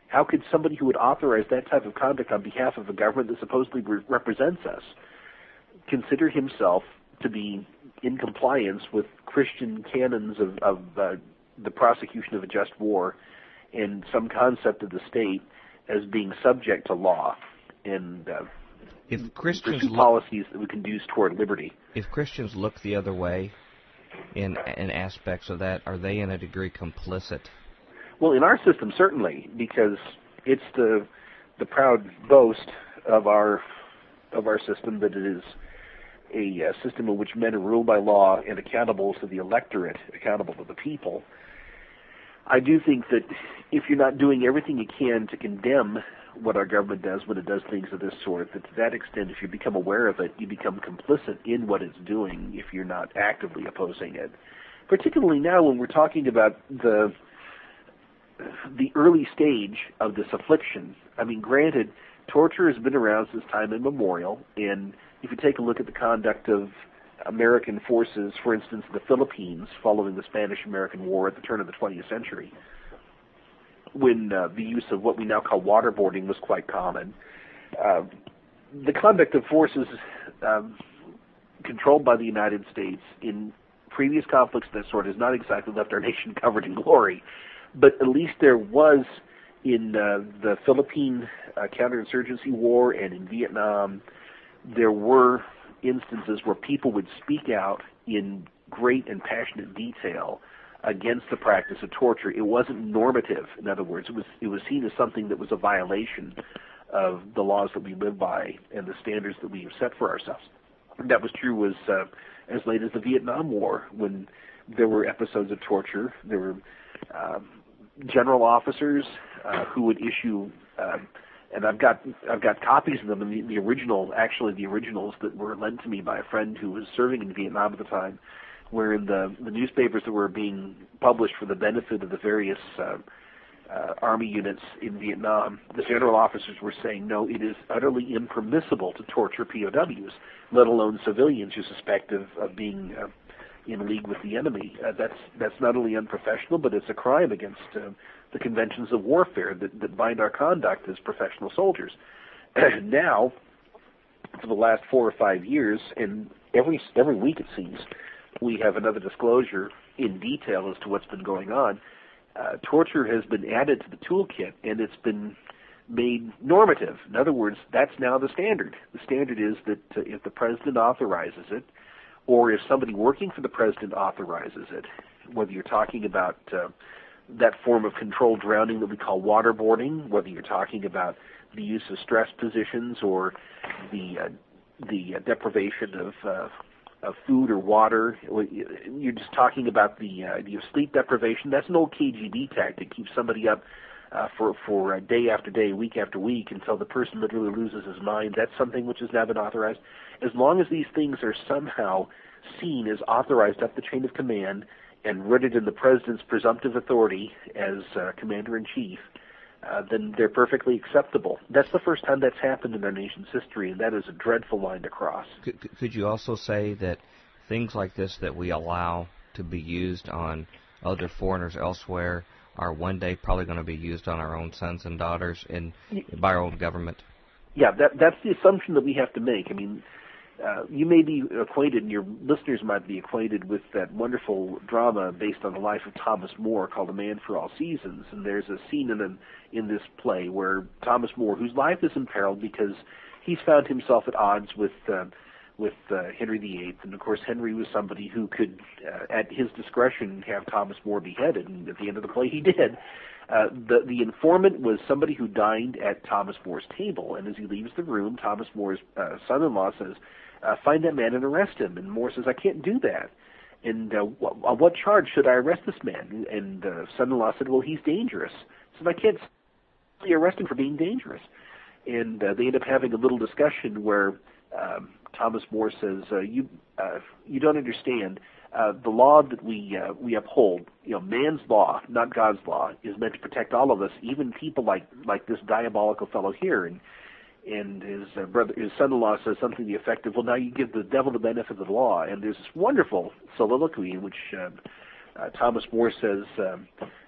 How could somebody who would authorize that type of conduct on behalf of a government that supposedly re- represents us consider himself to be in compliance with Christian canons of, of uh, the prosecution of a just war and some concept of the state as being subject to law and uh, if Christians look, policies that would conduce toward liberty. If Christians look the other way in in aspects of that, are they in a degree complicit? Well, in our system, certainly, because it's the the proud boast of our of our system that it is a system in which men are ruled by law and accountable to the electorate, accountable to the people. I do think that if you're not doing everything you can to condemn what our government does when it does things of this sort. That to that extent, if you become aware of it, you become complicit in what it's doing if you're not actively opposing it. Particularly now when we're talking about the the early stage of this affliction. I mean, granted, torture has been around since time immemorial, and if you take a look at the conduct of American forces, for instance, in the Philippines, following the Spanish-American War at the turn of the 20th century, when uh, the use of what we now call waterboarding was quite common. Uh, the conduct of forces um, controlled by the United States in previous conflicts of that sort has not exactly left our nation covered in glory, but at least there was in uh, the Philippine uh, counterinsurgency war and in Vietnam, there were instances where people would speak out in great and passionate detail against the practice of torture. It wasn't normative. In other words, it was it was seen as something that was a violation of the laws that we live by and the standards that we have set for ourselves. And that was true as uh, as late as the Vietnam War, when there were episodes of torture. There were um, general officers uh, who would issue. Uh, and I've got I've got copies of them and the, the original actually the originals that were lent to me by a friend who was serving in Vietnam at the time wherein the the newspapers that were being published for the benefit of the various uh, uh, army units in Vietnam, the general officers were saying, no, it is utterly impermissible to torture POWs, let alone civilians you suspect of, of being uh, in league with the enemy. Uh, that's that's not only unprofessional, but it's a crime against uh, the conventions of warfare that, that bind our conduct as professional soldiers. now, for the last four or five years, and every every week it seems, we have another disclosure in detail as to what's been going on. Uh, torture has been added to the toolkit, and it's been made normative. In other words, that's now the standard. The standard is that uh, if the president authorizes it, or if somebody working for the president authorizes it, whether you're talking about uh, that form of controlled drowning that we call waterboarding, whether you're talking about the use of stress positions or the uh, the uh, deprivation of uh, of food or water. You're just talking about the uh, the sleep deprivation. That's an old KGB tactic. Keep somebody up uh, for for uh, day after day, week after week, until the person literally loses his mind. That's something which has now been authorized. As long as these things are somehow seen as authorized up the chain of command and rooted in the president's presumptive authority as uh, commander in chief, uh, then they're perfectly acceptable. That's the first time that's happened in our nation's history, and that is a dreadful line to cross. Could, could you also say that things like this that we allow to be used on other foreigners elsewhere are one day probably going to be used on our own sons and daughters in by our own government? Yeah, that that's the assumption that we have to make. I mean, uh, you may be acquainted, and your listeners might be acquainted with that wonderful drama based on the life of Thomas More called A Man for All Seasons. And there's a scene in in this play where Thomas More, whose life is imperiled because he's found himself at odds with uh, with uh, Henry VIII, and of course Henry was somebody who could, uh, at his discretion, have Thomas More beheaded. And at the end of the play, he did. Uh, the the informant was somebody who dined at Thomas More's table, and as he leaves the room, Thomas More's uh, son-in-law says, uh, find that man and arrest him. And More says, I can't do that. And uh, on what charge should I arrest this man? And uh, son-in-law said, well, he's dangerous. He said, I can't arrest him for being dangerous. And uh, they end up having a little discussion where um, Thomas More says, uh, "You uh, you don't understand. Uh, the law that we uh, we uphold, you know, man's law, not God's law, is meant to protect all of us, even people like like this diabolical fellow here." And and his uh, brother, his son-in-law says something to the effect of, "Well, now you give the devil the benefit of the law." And there's this wonderful soliloquy in which uh, uh, Thomas More says, um,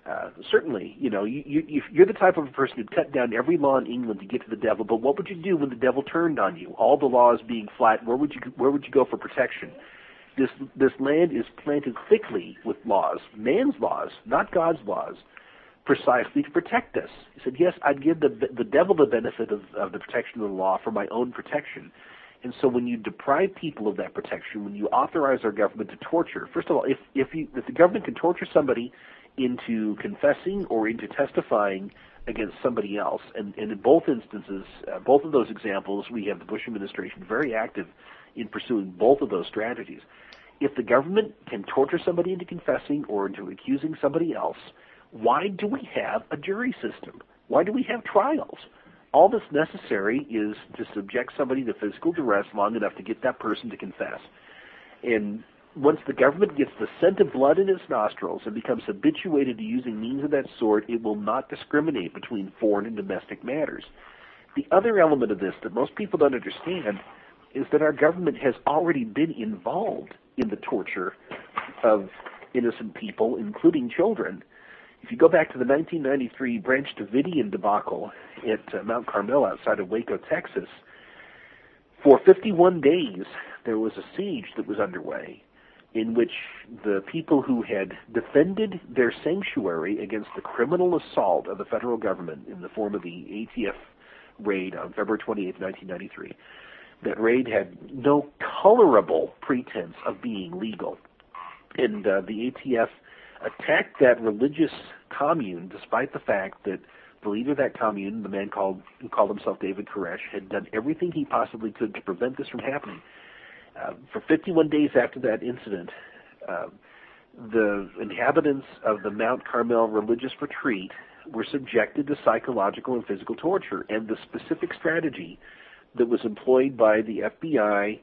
uh, "Certainly, you know, you, you, you're the type of a person who'd cut down every law in England to get to the devil. But what would you do when the devil turned on you? All the laws being flat, where would you where would you go for protection?" This this land is planted thickly with laws, man's laws, not God's laws precisely to protect us. He said, yes, I'd give the, the devil the benefit of, of the protection of the law for my own protection. And so when you deprive people of that protection, when you authorize our government to torture, first of all, if, if, you, if the government can torture somebody into confessing or into testifying against somebody else, and, and in both instances, uh, both of those examples, we have the Bush administration very active in pursuing both of those strategies. If the government can torture somebody into confessing or into accusing somebody else, why do we have a jury system? Why do we have trials? All that's necessary is to subject somebody to physical duress long enough to get that person to confess. And once the government gets the scent of blood in its nostrils and becomes habituated to using means of that sort, it will not discriminate between foreign and domestic matters. The other element of this that most people don't understand is that our government has already been involved in the torture of innocent people, including children. If you go back to the 1993 Branch Davidian debacle at uh, Mount Carmel outside of Waco, Texas, for 51 days there was a siege that was underway in which the people who had defended their sanctuary against the criminal assault of the federal government in the form of the ATF raid on February 28, 1993, that raid had no colorable pretense of being legal. And uh, the ATF attacked that religious commune despite the fact that the leader of that commune, the man called who called himself David Koresh, had done everything he possibly could to prevent this from happening. Uh, for 51 days after that incident, uh, the inhabitants of the Mount Carmel religious retreat were subjected to psychological and physical torture, and the specific strategy that was employed by the FBI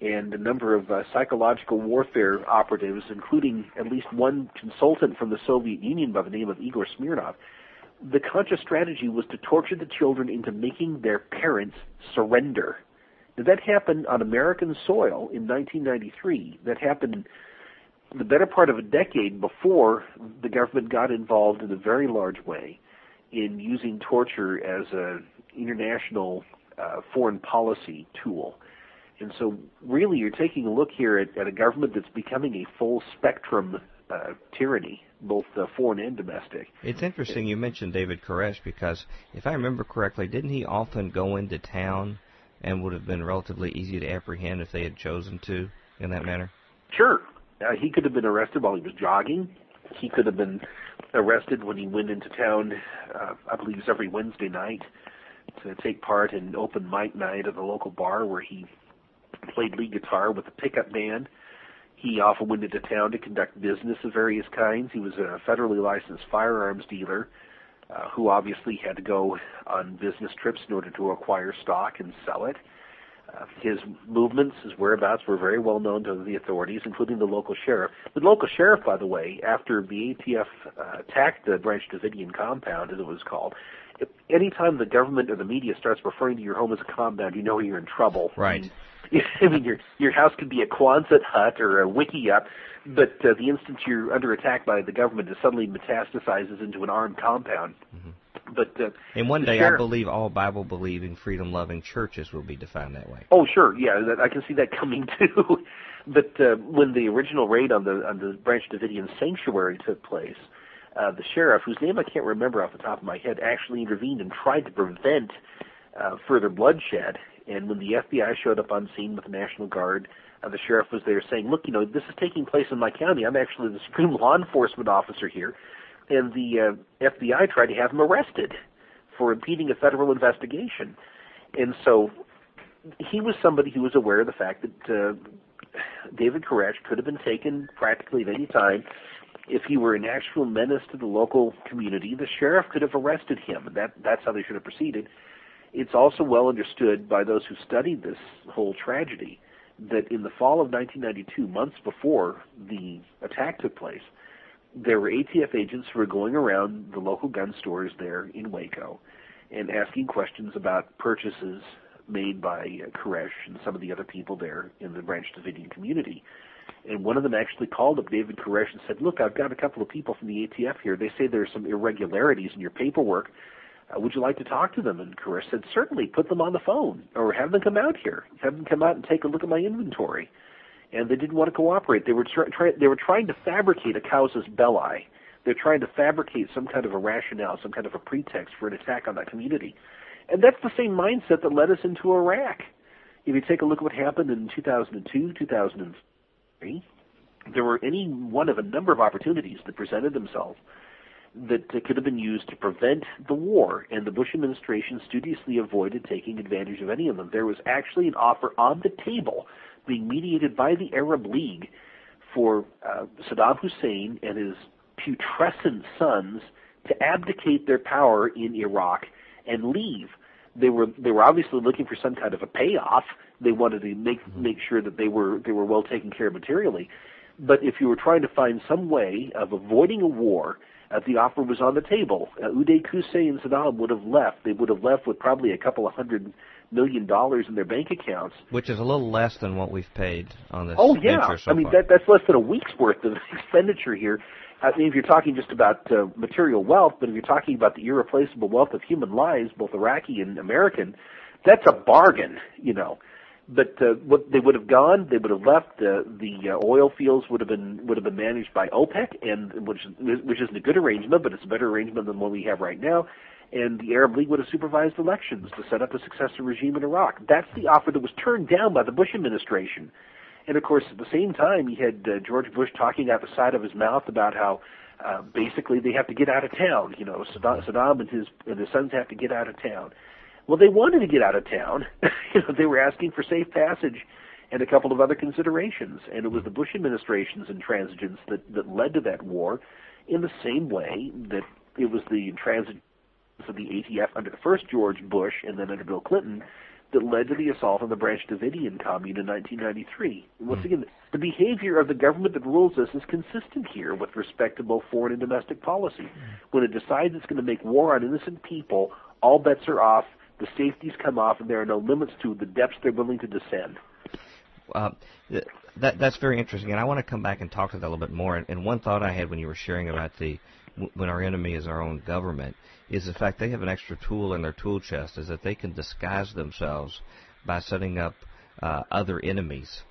and a number of uh, psychological warfare operatives, including at least one consultant from the Soviet Union by the name of Igor Smirnov. The conscious strategy was to torture the children into making their parents surrender. Now, that happened on American soil in 1993. That happened the better part of a decade before the government got involved in a very large way in using torture as an international uh, foreign policy tool. And so, really, you're taking a look here at, at a government that's becoming a full spectrum uh, tyranny, both uh, foreign and domestic. It's interesting you mentioned David Koresh because, if I remember correctly, didn't he often go into town and would have been relatively easy to apprehend if they had chosen to in that manner? Sure. Uh, he could have been arrested while he was jogging. He could have been arrested when he went into town, uh, I believe it was every Wednesday night, to take part in open mic night at a local bar where he played lead guitar with a pickup band. He often went into town to conduct business of various kinds. He was a federally licensed firearms dealer uh, who obviously had to go on business trips in order to acquire stock and sell it. Uh, his movements, his whereabouts were very well known to the authorities, including the local sheriff. The local sheriff, by the way, after the ATF uh, attacked the Branch Davidian compound, as it was called, anytime the government or the media starts referring to your home as a compound, you know you're in trouble. Right. I mean, your your house could be a Quonset hut or a wickiup, but uh, the instant you're under attack by the government, it suddenly metastasizes into an armed compound. Mm-hmm. But uh, and one day, sheriff, I believe all Bible-believing, freedom-loving churches will be defined that way. Oh, sure, yeah, that, I can see that coming too. but uh, when the original raid on the on the Branch Davidian sanctuary took place, uh, the sheriff, whose name I can't remember off the top of my head, actually intervened and tried to prevent uh, further bloodshed. And when the FBI showed up on scene with the National Guard, uh, the sheriff was there saying, "Look, you know, this is taking place in my county. I'm actually the supreme law enforcement officer here." And the uh, FBI tried to have him arrested for impeding a federal investigation. And so he was somebody who was aware of the fact that uh, David Koresh could have been taken practically at any time. If he were an actual menace to the local community, the sheriff could have arrested him. That that's how they should have proceeded. It's also well understood by those who studied this whole tragedy that in the fall of 1992, months before the attack took place, there were ATF agents who were going around the local gun stores there in Waco and asking questions about purchases made by uh, Koresh and some of the other people there in the Branch Davidian community. And one of them actually called up David Koresh and said, "Look, I've got a couple of people from the ATF here. They say there's some irregularities in your paperwork. Uh, would you like to talk to them?" And Koresh said, "Certainly. Put them on the phone, or have them come out here. Have them come out and take a look at my inventory." And they didn't want to cooperate. They were try- try- they were trying to fabricate a casus belli. They're trying to fabricate some kind of a rationale, some kind of a pretext for an attack on that community. And that's the same mindset that led us into Iraq. If you take a look at what happened in 2002, 2003, there were any one of a number of opportunities that presented themselves that could have been used to prevent the war, and the Bush administration studiously avoided taking advantage of any of them. There was actually an offer on the table being mediated by the Arab League for uh, Saddam Hussein and his putrescent sons to abdicate their power in Iraq and leave They were they were obviously looking for some kind of a payoff. They wanted to make mm-hmm. make sure that they were they were well taken care of materially. But if you were trying to find some way of avoiding a war, uh, the offer was on the table. Uh, Uday Qusay and Saddam would have left. They would have left with probably a couple of hundred million dollars in their bank accounts, which is a little less than what we've paid on this. Oh yeah, so I mean that that's less than a week's worth of expenditure here. I mean, if you're talking just about uh, material wealth, but if you're talking about the irreplaceable wealth of human lives, both Iraqi and American, that's a bargain, you know. But uh, what they would have gone, they would have left. Uh, the uh, oil fields would have been would have been managed by OPEC, and which which isn't a good arrangement, but it's a better arrangement than what we have right now. And the Arab League would have supervised elections to set up a successor regime in Iraq. That's the offer that was turned down by the Bush administration. And of course, at the same time, you had uh, George Bush talking out the side of his mouth about how uh, basically they have to get out of town. You know, Saddam, Saddam and his and his sons have to get out of town. Well, they wanted to get out of town. you know, they were asking for safe passage and a couple of other considerations. And it was the Bush administration's intransigence that, that led to that war in the same way that it was the intransigence of the ATF under the first George Bush and then under Bill Clinton that led to the assault on the Branch Davidian commune in 1993. Once again, the behavior of the government that rules us is consistent here with respect to both foreign and domestic policy. When it decides it's going to make war on innocent people, all bets are off, the safeties come off, and there are no limits to the depths they're willing to descend. Uh, that that's very interesting, and I want to come back and talk to that a little bit more. And, and one thought I had when you were sharing about the when our enemy is our own government is the fact they have an extra tool in their tool chest is that they can disguise themselves by setting up uh, other enemies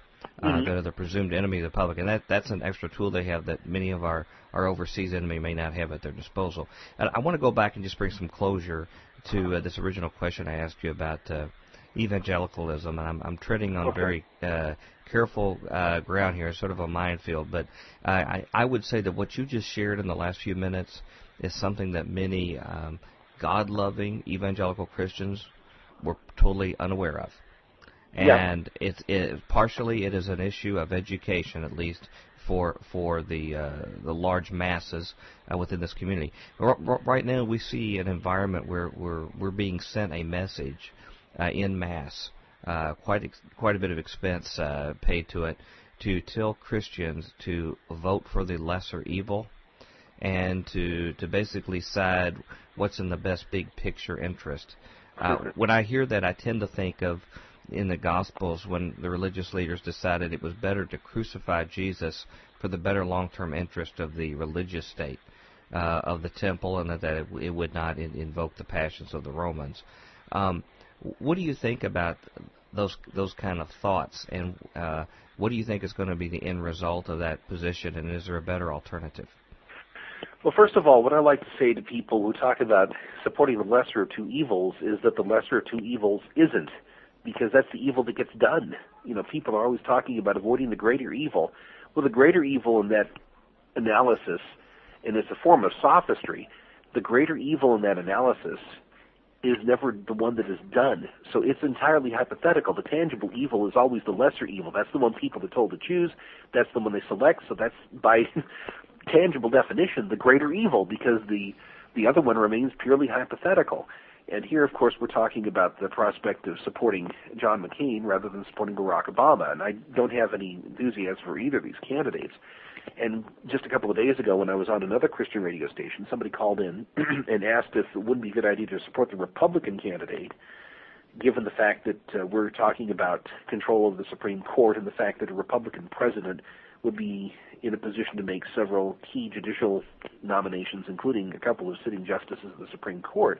uh, mm-hmm. that are the presumed enemy of the public, and that that's an extra tool they have that many of our our overseas enemy may not have at their disposal. And I want to go back and just bring some closure to uh, this original question I asked you about uh, evangelicalism, and I'm, I'm treading on okay. very uh, careful uh, ground here, sort of a minefield. But I, I would say that what you just shared in the last few minutes is something that many um, God-loving evangelical Christians were totally unaware of. And yeah. it's it, partially it is an issue of education, at least for for the uh, the large masses uh, within this community. R- right now, we see an environment where we're we're being sent a message uh, in mass, uh, quite ex- quite a bit of expense uh, paid to it, to tell Christians to vote for the lesser evil, and to to basically side what's in the best big picture interest. Uh, when I hear that, I tend to think of in the Gospels when the religious leaders decided it was better to crucify Jesus for the better long-term interest of the religious state uh, of the temple, and that, that it, it would not in, invoke the passions of the Romans. Um, what do you think about those those kind of thoughts, and uh, what do you think is going to be the end result of that position, and is there a better alternative? Well, first of all, what I like to say to people who talk about supporting the lesser of two evils is that the lesser of two evils isn't, because that's the evil that gets done. You know, people are always talking about avoiding the greater evil. Well, the greater evil in that analysis, and it's a form of sophistry, the greater evil in that analysis is never the one that is done. So it's entirely hypothetical. The tangible evil is always the lesser evil. That's the one people are told to choose. That's the one they select. So that's by tangible definition the greater evil because the the other one remains purely hypothetical. And here, of course, we're talking about the prospect of supporting John McCain rather than supporting Barack Obama. And I don't have any enthusiasm for either of these candidates. And just a couple of days ago, when I was on another Christian radio station, somebody called in and asked if it wouldn't be a good idea to support the Republican candidate, given the fact that uh, we're talking about control of the Supreme Court and the fact that a Republican president would be in a position to make several key judicial nominations, including a couple of sitting justices of the Supreme Court.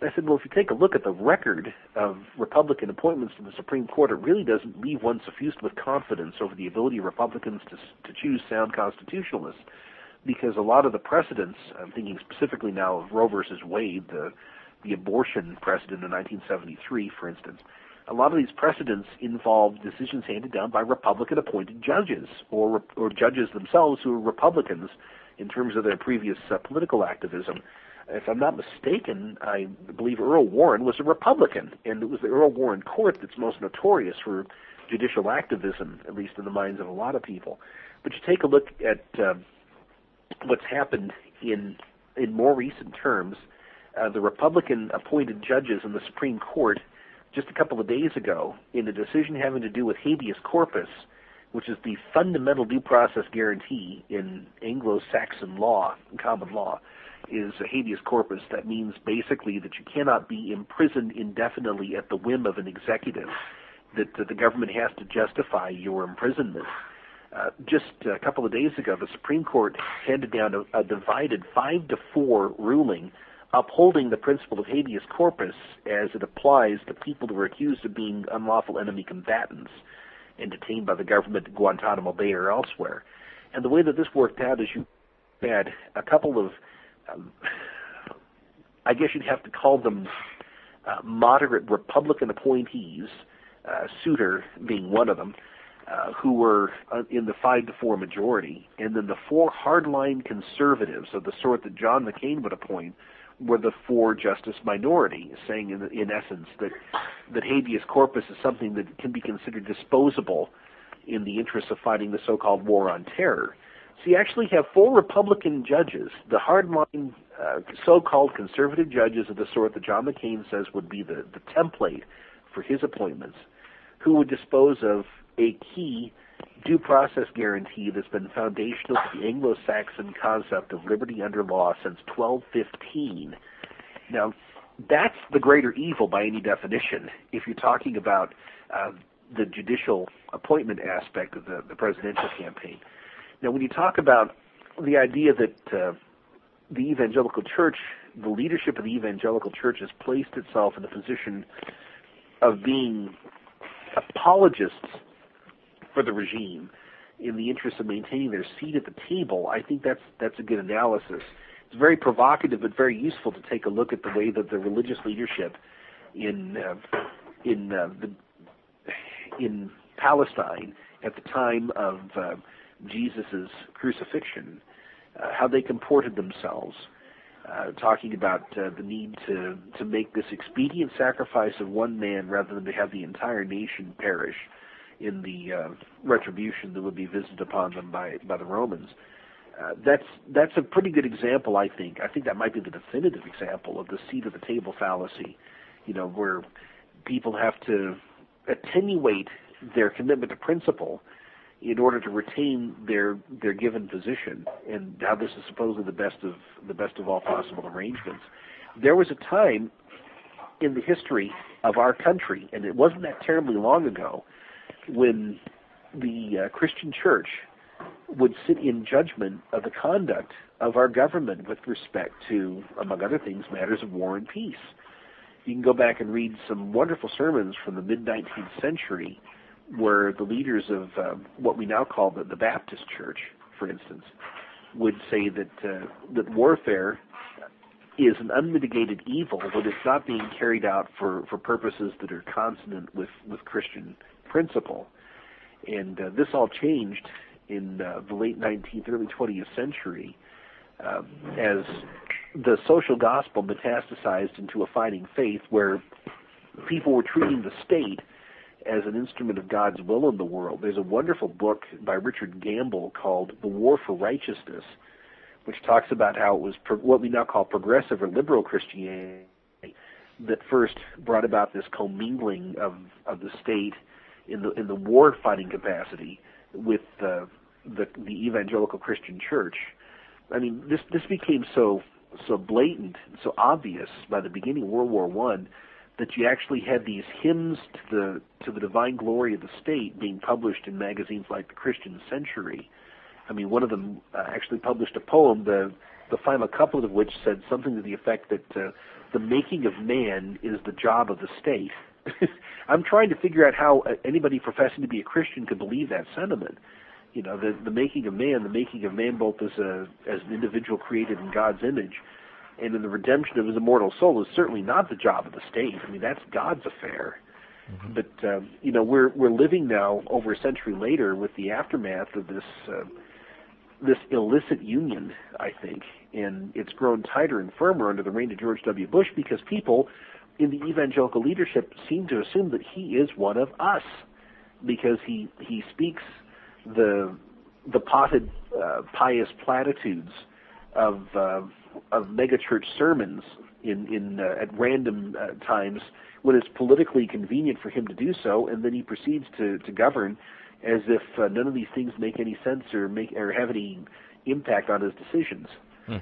And I said, well, if you take a look at the record of Republican appointments to the Supreme Court, it really doesn't leave one suffused with confidence over the ability of Republicans to, to choose sound constitutionalists. Because a lot of the precedents, I'm thinking specifically now of Roe versus Wade, the, the abortion precedent in 1973, for instance, a lot of these precedents involve decisions handed down by Republican appointed judges or, or judges themselves who are Republicans in terms of their previous uh, political activism if I'm not mistaken, I believe Earl Warren was a Republican, and it was the Earl Warren Court that's most notorious for judicial activism, at least in the minds of a lot of people. But you take a look at uh, what's happened in in more recent terms. uh, the Republican appointed judges in the Supreme Court just a couple of days ago in a decision having to do with habeas corpus, which is the fundamental due process guarantee in Anglo-Saxon law, common law, is a habeas corpus. That means basically that you cannot be imprisoned indefinitely at the whim of an executive, that, that the government has to justify your imprisonment. Uh, just a couple of days ago, the Supreme Court handed down a, a divided five to four ruling upholding the principle of habeas corpus as it applies to people who are accused of being unlawful enemy combatants and detained by the government at Guantanamo Bay or elsewhere. And the way that this worked out is you had a couple of, um, I guess you'd have to call them uh, moderate Republican appointees, uh, Souter being one of them, uh, who were uh, in the five to four majority, and then the four hardline conservatives of the sort that John McCain would appoint were the four justice minority, saying in, in essence that that habeas corpus is something that can be considered disposable in the interest of fighting the so-called war on terror. So you actually have four Republican judges, the hardline uh, so-called conservative judges of the sort that John McCain says would be the, the template for his appointments, who would dispose of a key due process guarantee that's been foundational to the Anglo-Saxon concept of liberty under law since 1215. Now, that's the greater evil by any definition. If you're talking about uh, the judicial appointment aspect of the, the presidential campaign. Now, when you talk about the idea that uh, the evangelical church, the leadership of the evangelical church has placed itself in the position of being apologists for the regime in the interest of maintaining their seat at the table, I think that's that's a good analysis. It's very provocative, but very useful to take a look at the way that the religious leadership in uh, in uh, the in Palestine at the time of uh, Jesus' crucifixion, uh, how they comported themselves, uh, talking about uh, the need to to make this expedient sacrifice of one man rather than to have the entire nation perish in the uh, retribution that would be visited upon them by by the Romans. Uh, that's that's a pretty good example, I think. I think that might be the definitive example of the seat of the table fallacy. You know, where people have to attenuate their commitment to principle in order to retain their their given position, and how this is supposedly the best of the best of all possible arrangements. There was a time in the history of our country, and it wasn't that terribly long ago, when the uh, Christian church would sit in judgment of the conduct of our government with respect to, among other things, matters of war and peace. You can go back and read some wonderful sermons from the mid 19th century where the leaders of uh, what we now call the, the Baptist Church, for instance, would say that uh, that warfare is an unmitigated evil when it's not being carried out for, for purposes that are consonant with, with Christian principle. And uh, this all changed in uh, the late 19th, early 20th century uh, as the social gospel metastasized into a fighting faith where people were treating the state as an instrument of God's will in the world. There's a wonderful book by Richard Gamble called The War for Righteousness, which talks about how it was pro- what we now call progressive or liberal Christianity that first brought about this commingling of, of the state in the in the war fighting capacity with uh, the the evangelical Christian church. I mean, this this became so so blatant, so obvious by the beginning of World War One that you actually had these hymns to the to the divine glory of the state being published in magazines like the Christian Century. I mean, one of them uh, actually published a poem, the the final couplet of which said something to the effect that uh, the making of man is the job of the state. I'm trying to figure out how uh, anybody professing to be a Christian could believe that sentiment. You know, the the making of man, the making of man both as a as an individual created in God's image, and in the redemption of his immortal soul is certainly not the job of the state. I mean, that's God's affair. Mm-hmm. But um, you know, we're we're living now over a century later with the aftermath of this uh, this illicit union. I think, and it's grown tighter and firmer under the reign of George W. Bush because people in the evangelical leadership seem to assume that he is one of us because he he speaks the the potted uh, pious platitudes of uh, of megachurch sermons in in uh, at random uh, times when it's politically convenient for him to do so, and then he proceeds to to govern as if uh, none of these things make any sense or make or have any impact on his decisions. Hmm.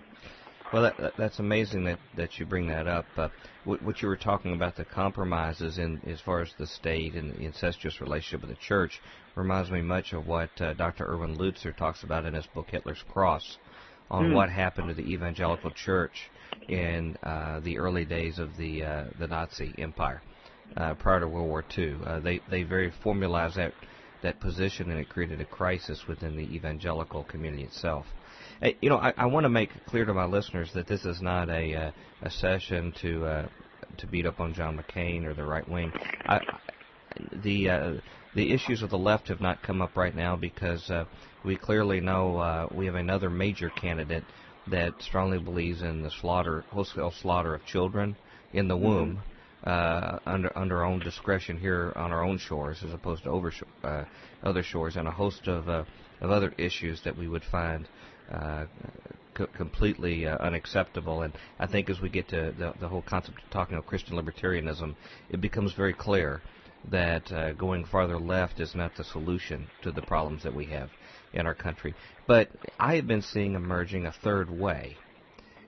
Well, that, that, that's amazing that, that you bring that up. Uh, what, what, you were talking about the compromises in as far as the state and the incestuous relationship with the church reminds me much of what uh, Dr. Erwin Lutzer talks about in his book Hitler's Cross on mm. what happened to the evangelical church in uh, the early days of the uh, the Nazi Empire uh, prior to World War II. Uh, they they very formalized that that position and it created a crisis within the evangelical community itself. You know, I, I want to make clear to my listeners that this is not a uh, a session to uh, to beat up on John McCain or the right wing. I, the uh, the issues of the left have not come up right now because uh, we clearly know uh, we have another major candidate that strongly believes in the slaughter, wholesale slaughter of children in the mm-hmm. womb. Uh, under under our own discretion here on our own shores, as opposed to over uh, other shores, and a host of uh, of other issues that we would find uh, c- completely uh, unacceptable. And I think as we get to the, the whole concept of talking about Christian libertarianism, it becomes very clear that uh, going farther left is not the solution to the problems that we have in our country. But I have been seeing emerging a third way.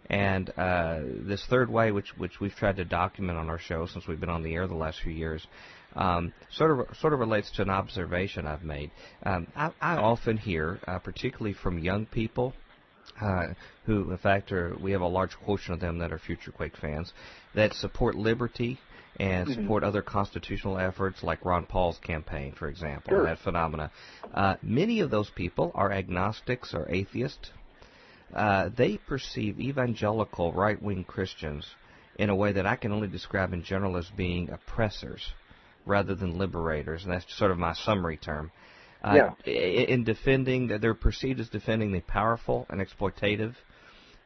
And uh, this third way, which which we've tried to document on our show since we've been on the air the last few years, um, sort of sort of relates to an observation I've made. Um, I, I often hear, uh, particularly from young people, uh, who in fact are we have a large quotient of them that are future Quake fans, that support liberty and mm-hmm. support other constitutional efforts like Ron Paul's campaign, for example, sure. that phenomena. Uh, many of those people are agnostics or atheists. Uh, they perceive evangelical right-wing Christians in a way that I can only describe in general as being oppressors rather than liberators, and that's sort of my summary term. Uh, yeah. In defending, they're perceived as defending the powerful and exploitative,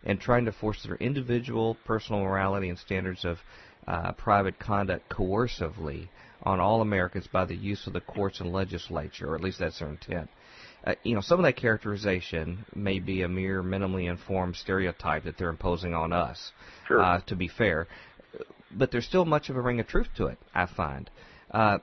and trying to force their individual personal morality and standards of uh, private conduct coercively on all Americans by the use of the courts and legislature, or at least that's their intent. Uh, you know, some of that characterization may be a mere minimally informed stereotype that they're imposing on us. Sure. Uh, to be fair, but there's still much of a ring of truth to it. I find. Uh,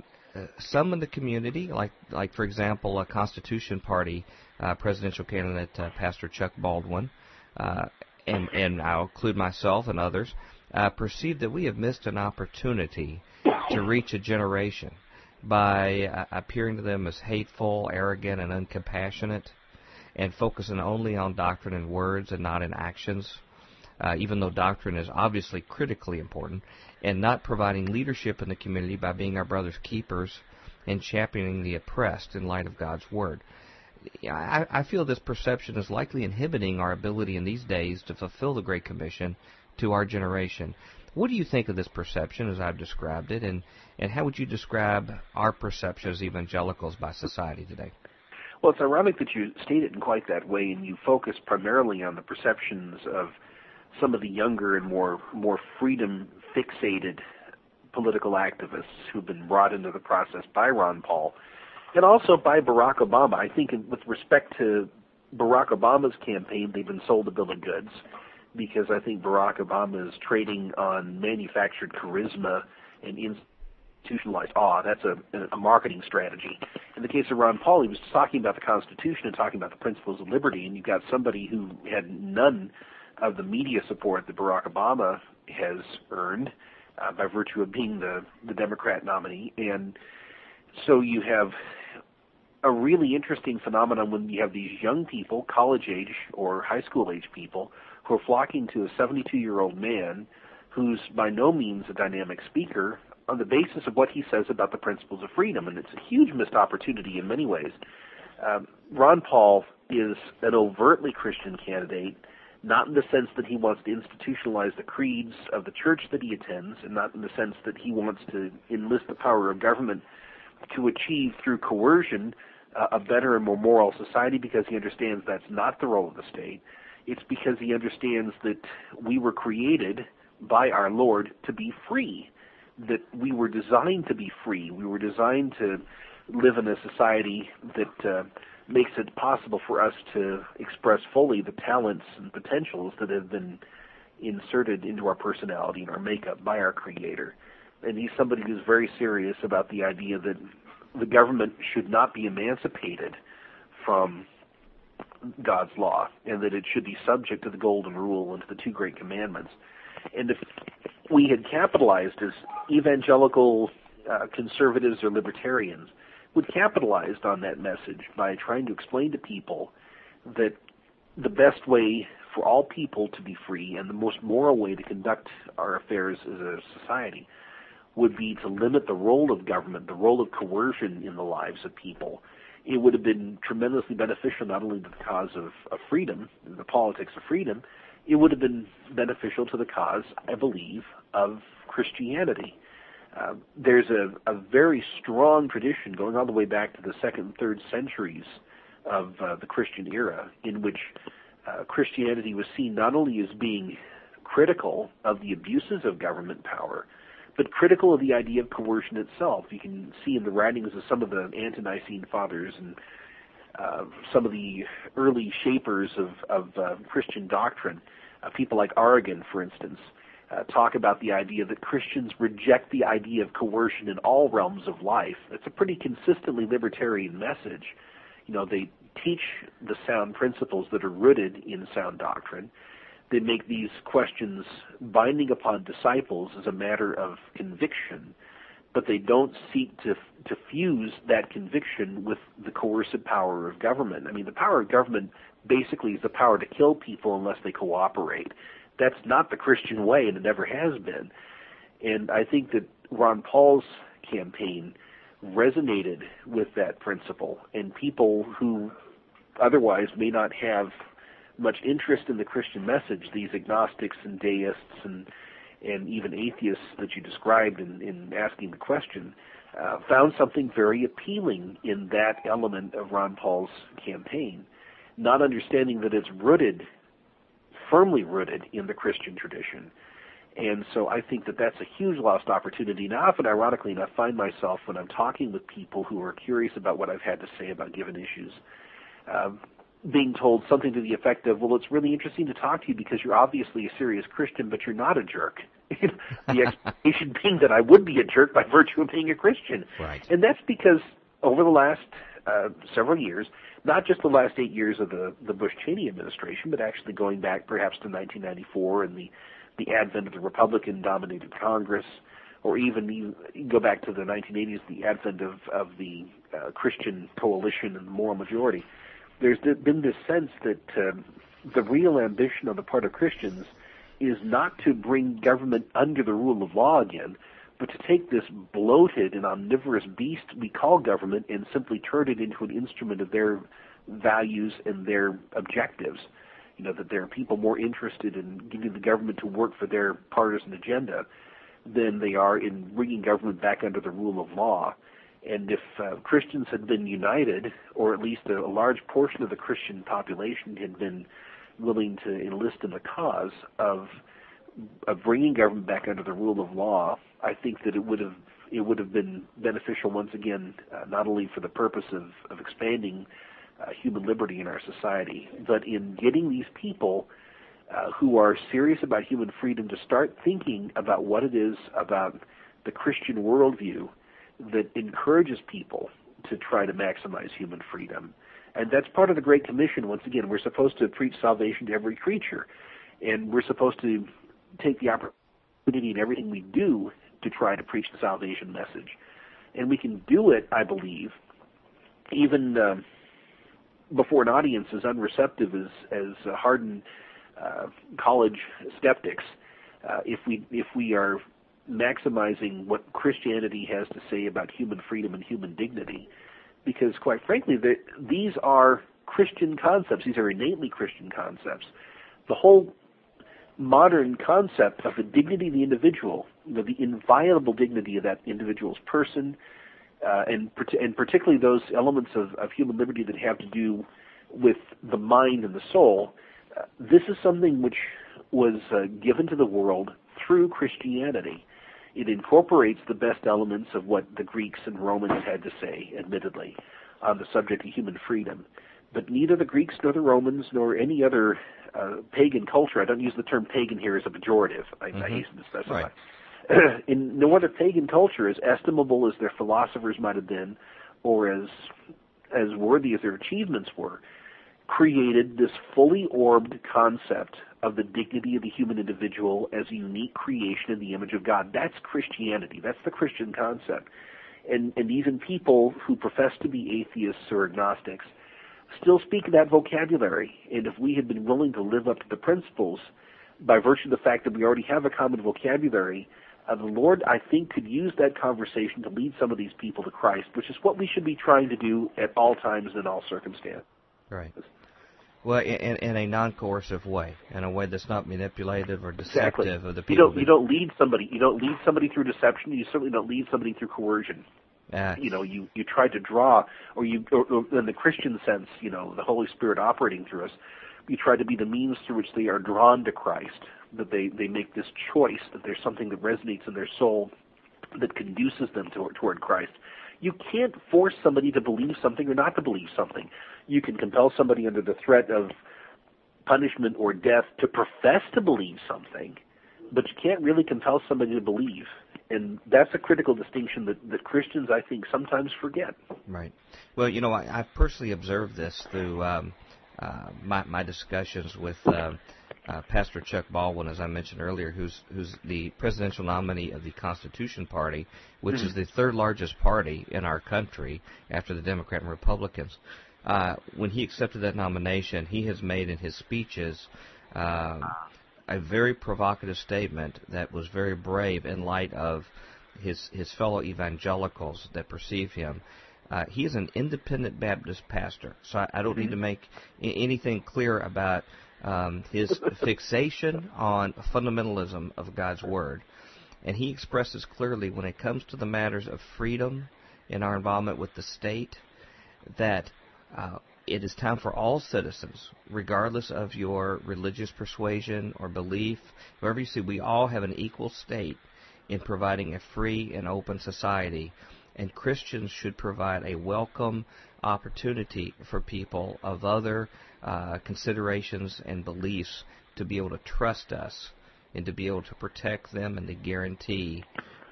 some in the community, like like for example, a Constitution Party uh, presidential candidate, uh, Pastor Chuck Baldwin, uh, and and I'll include myself and others, uh, perceive that we have missed an opportunity to reach a generation by uh, appearing to them as hateful, arrogant, and uncompassionate, and focusing only on doctrine and words and not in actions. Uh, even though doctrine is obviously critically important, and not providing leadership in the community by being our brother's keepers and championing the oppressed in light of God's Word. I, I feel this perception is likely inhibiting our ability in these days to fulfill the Great Commission to our generation. What do you think of this perception as I've described it, and, and how would you describe our perception as evangelicals by society today? Well, it's ironic that you state it in quite that way, and you focus primarily on the perceptions of some of the younger and more more freedom fixated political activists who've been brought into the process by Ron Paul and also by Barack Obama. I think with respect to Barack Obama's campaign, they've been sold a bill of goods because I think Barack Obama is trading on manufactured charisma and institutionalized awe. That's a, a marketing strategy. In the case of Ron Paul, he was talking about the Constitution and talking about the principles of liberty, and you've got somebody who had none of the media support that Barack Obama has earned uh, by virtue of being the the Democrat nominee, and so you have a really interesting phenomenon when you have these young people, college age or high school age people, who are flocking to a 72 year old man who's by no means a dynamic speaker on the basis of what he says about the principles of freedom, and it's a huge missed opportunity in many ways. Um, Ron Paul is an overtly Christian candidate not in the sense that he wants to institutionalize the creeds of the church that he attends, and not in the sense that he wants to enlist the power of government to achieve through coercion uh, a better and more moral society because he understands that's not the role of the state. It's because he understands that we were created by our Lord to be free, that we were designed to be free. We were designed to live in a society that uh, makes it possible for us to express fully the talents and potentials that have been inserted into our personality and our makeup by our Creator. And he's somebody who's very serious about the idea that the government should not be emancipated from God's law, and that it should be subject to the golden rule and to the two great commandments. And if we had capitalized as evangelical uh, conservatives or libertarians, would capitalized on that message by trying to explain to people that the best way for all people to be free and the most moral way to conduct our affairs as a society would be to limit the role of government, the role of coercion in the lives of people. It would have been tremendously beneficial not only to the cause of, of freedom, the politics of freedom, it would have been beneficial to the cause, I believe, of Christianity. Uh, there's a, a very strong tradition going all the way back to the second and third centuries of uh, the Christian era, in which uh, Christianity was seen not only as being critical of the abuses of government power, but critical of the idea of coercion itself. You can see in the writings of some of the ante-Nicene fathers and uh, some of the early shapers of, of uh, Christian doctrine, uh, people like Origen, for instance, uh, talk about the idea that Christians reject the idea of coercion in all realms of life. It's a pretty consistently libertarian message. You know, they teach the sound principles that are rooted in sound doctrine. They make these questions binding upon disciples as a matter of conviction, but they don't seek to to fuse that conviction with the coercive power of government. I mean, the power of government basically is the power to kill people unless they cooperate that's not the Christian way, and it never has been. And I think that Ron Paul's campaign resonated with that principle, and people who otherwise may not have much interest in the Christian message, these agnostics and deists and and even atheists that you described in, in asking the question, uh, found something very appealing in that element of Ron Paul's campaign, not understanding that it's rooted firmly rooted in the Christian tradition. And so I think that that's a huge lost opportunity. Now, often, ironically enough, I find myself when I'm talking with people who are curious about what I've had to say about given issues, uh, being told something to the effect of, "Well, it's really interesting to talk to you because you're obviously a serious Christian, but you're not a jerk." the expectation being that I would be a jerk by virtue of being a Christian, right. and that's because over the last uh, several years, not just the last eight years of the, the Bush Cheney administration, but actually going back perhaps to 1994 and the, the advent of the Republican dominated Congress, or even you go back to the 1980s, the advent of, of the uh, Christian coalition and the moral majority. There's been this sense that uh, the real ambition on the part of Christians is not to bring government under the rule of law again, but to take this bloated and omnivorous beast we call government and simply turn it into an instrument of their values and their objectives. You know, that there are people more interested in getting the government to work for their partisan agenda than they are in bringing government back under the rule of law. And if uh, Christians had been united, or at least a, a large portion of the Christian population had been willing to enlist in the cause of of bringing government back under the rule of law, I think that it would have it would have been beneficial once again, uh, not only for the purpose of, of expanding uh, human liberty in our society, but in getting these people uh, who are serious about human freedom to start thinking about what it is about the Christian worldview that encourages people to try to maximize human freedom. And that's part of the Great Commission. Once again, we're supposed to preach salvation to every creature, and we're supposed to take the opportunity in everything we do to try to preach the salvation message. And we can do it, I believe, even uh, before an audience as unreceptive as, as hardened uh, college skeptics. Uh, if we if we are maximizing what Christianity has to say about human freedom and human dignity, because quite frankly, these are Christian concepts. These are innately Christian concepts. The whole modern concept of the dignity of the individual, know, the inviolable dignity of that individual's person, uh, and and particularly those elements of, of human liberty that have to do with the mind and the soul. Uh, this is something which was uh, given to the world through Christianity. It incorporates the best elements of what the Greeks and Romans had to say, admittedly, on the subject of human freedom. But neither the Greeks nor the Romans nor any other uh, pagan culture, I don't use the term pagan here as a pejorative, I, mm-hmm. I hasten to specify. Right. In no other pagan culture, as estimable as their philosophers might have been, or as as worthy as their achievements were, created this fully orbed concept of the dignity of the human individual as a unique creation in the image of God. That's Christianity. That's the Christian concept. And, and even people who profess to be atheists or agnostics still speak that vocabulary. And if we had been willing to live up to the principles, by virtue of the fact that we already have a common vocabulary, uh, the Lord, I think, could use that conversation to lead some of these people to Christ, which is what we should be trying to do at all times and in all circumstances. Right. Well, in, in a non-coercive way, in a way that's not manipulative or deceptive exactly. of the people. You don't, you don't lead somebody. You don't lead somebody through deception. You certainly don't lead somebody through coercion. Uh, you know, you you try to draw, or you, or, or in the Christian sense, you know, the Holy Spirit operating through us. You try to be the means through which they are drawn to Christ. That they they make this choice. That there's something that resonates in their soul, that conduces them toward, toward Christ. You can't force somebody to believe something or not to believe something you can compel somebody under the threat of punishment or death to profess to believe something, but you can't really compel somebody to believe. And that's a critical distinction that, that Christians, I think, sometimes forget. Right. Well, you know, I, I've personally observed this through um, uh, my, my discussions with uh, uh, Pastor Chuck Baldwin, as I mentioned earlier, who's who's the presidential nominee of the Constitution Party, which mm-hmm. is the third largest party in our country after the Democrat and Republicans uh, when he accepted that nomination, he has made in his speeches uh, a very provocative statement that was very brave in light of his his fellow evangelicals that perceive him. Uh, he is an independent Baptist pastor, so I, I don't mm-hmm. need to make I- anything clear about um, his fixation on fundamentalism of God's Word. And he expresses clearly when it comes to the matters of freedom in our involvement with the state that uh, it is time for all citizens, regardless of your religious persuasion or belief, wherever you see, we all have an equal stake in providing a free and open society. And Christians should provide a welcome opportunity for people of other uh, considerations and beliefs to be able to trust us and to be able to protect them and to guarantee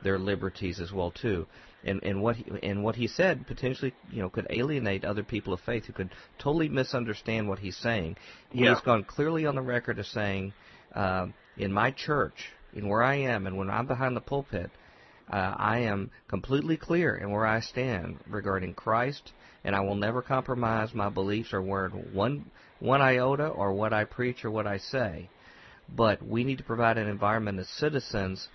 their liberties as well too and and what he, and what he said potentially you know could alienate other people of faith who could totally misunderstand what he's saying. He's gone clearly on the record as saying, uh, in my church, in where I am, and when I'm behind the pulpit, uh, I am completely clear in where I stand regarding Christ, and I will never compromise my beliefs or word one one iota or what I preach or what I say. But we need to provide an environment as citizens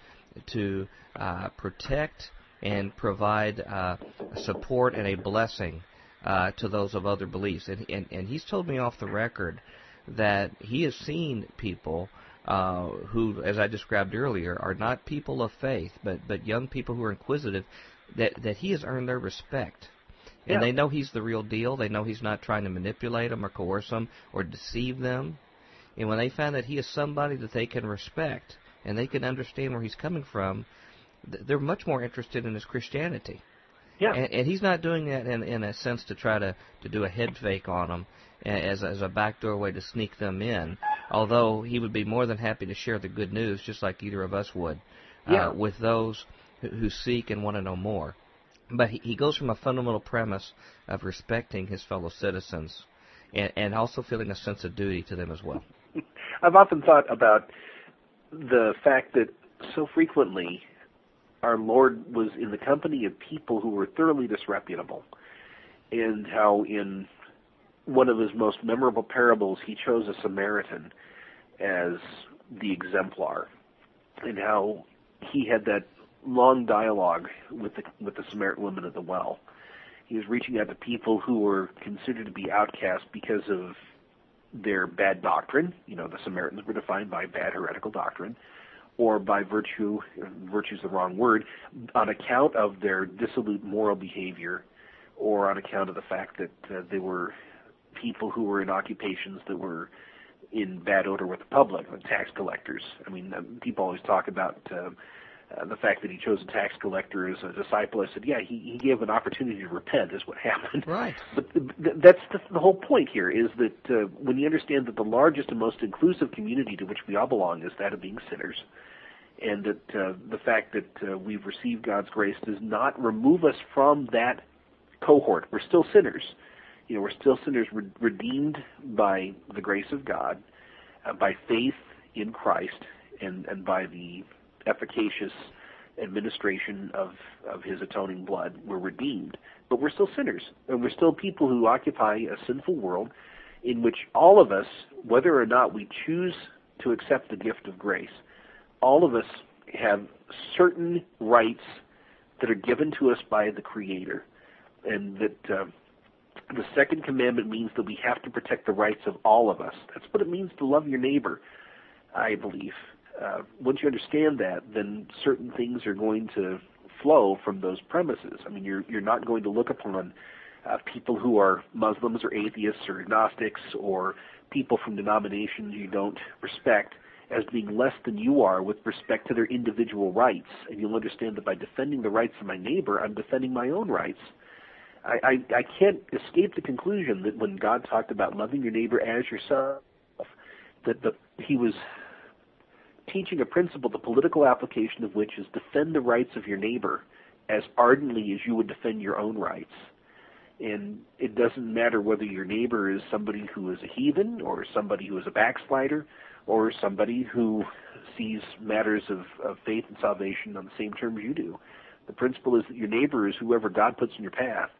to uh, protect and provide uh, support and a blessing uh, to those of other beliefs. And, and, and he's told me off the record that he has seen people uh, who, as I described earlier, are not people of faith, but, but young people who are inquisitive, that, that he has earned their respect. And yeah. they know he's the real deal. They know he's not trying to manipulate them or coerce them or deceive them. And when they find that he is somebody that they can respect and they can understand where he's coming from, they're much more interested in his Christianity. Yeah. And, and he's not doing that in in a sense to try to to do a head fake on them as as a backdoor way to sneak them in. Although he would be more than happy to share the good news, just like either of us would, uh, yeah. uh, with those who, who seek and want to know more. But he, he goes from a fundamental premise of respecting his fellow citizens, and, and also feeling a sense of duty to them as well. I've often thought about the fact that so frequently our Lord was in the company of people who were thoroughly disreputable, and how in one of his most memorable parables he chose a Samaritan as the exemplar, and how he had that long dialogue with the with the Samaritan woman at the well. He was reaching out to people who were considered to be outcasts because of their bad doctrine. You know, the Samaritans were defined by bad heretical doctrine or by virtue, virtue is the wrong word, on account of their dissolute moral behavior, or on account of the fact that uh, they were people who were in occupations that were in bad odor with the public, like tax collectors. I mean, uh, people always talk about uh, uh, the fact that he chose a tax collector as a disciple, I said, yeah, he, he gave an opportunity to repent, is what happened. Right. But th- that's the, the whole point here is that uh, when you understand that the largest and most inclusive community to which we all belong is that of being sinners, and that uh, the fact that uh, we've received God's grace does not remove us from that cohort. We're still sinners. You know, we're still sinners re- redeemed by the grace of God, uh, by faith in Christ, and, and by the efficacious administration of, of his atoning blood. We're redeemed, but we're still sinners, and we're still people who occupy a sinful world in which all of us, whether or not we choose to accept the gift of grace, all of us have certain rights that are given to us by the Creator, and that uh, the second commandment means that we have to protect the rights of all of us. That's what it means to love your neighbor, I believe uh, once you understand that, then certain things are going to flow from those premises. I mean, you're you're not going to look upon uh, people who are Muslims or atheists or agnostics or people from denominations you don't respect as being less than you are with respect to their individual rights. And you'll understand that by defending the rights of my neighbor, I'm defending my own rights. I, I, I can't escape the conclusion that when God talked about loving your neighbor as yourself, that the, he was teaching a principle, the political application of which is defend the rights of your neighbor as ardently as you would defend your own rights. And it doesn't matter whether your neighbor is somebody who is a heathen or somebody who is a backslider or somebody who sees matters of, of faith and salvation on the same terms you do. The principle is that your neighbor is whoever God puts in your path.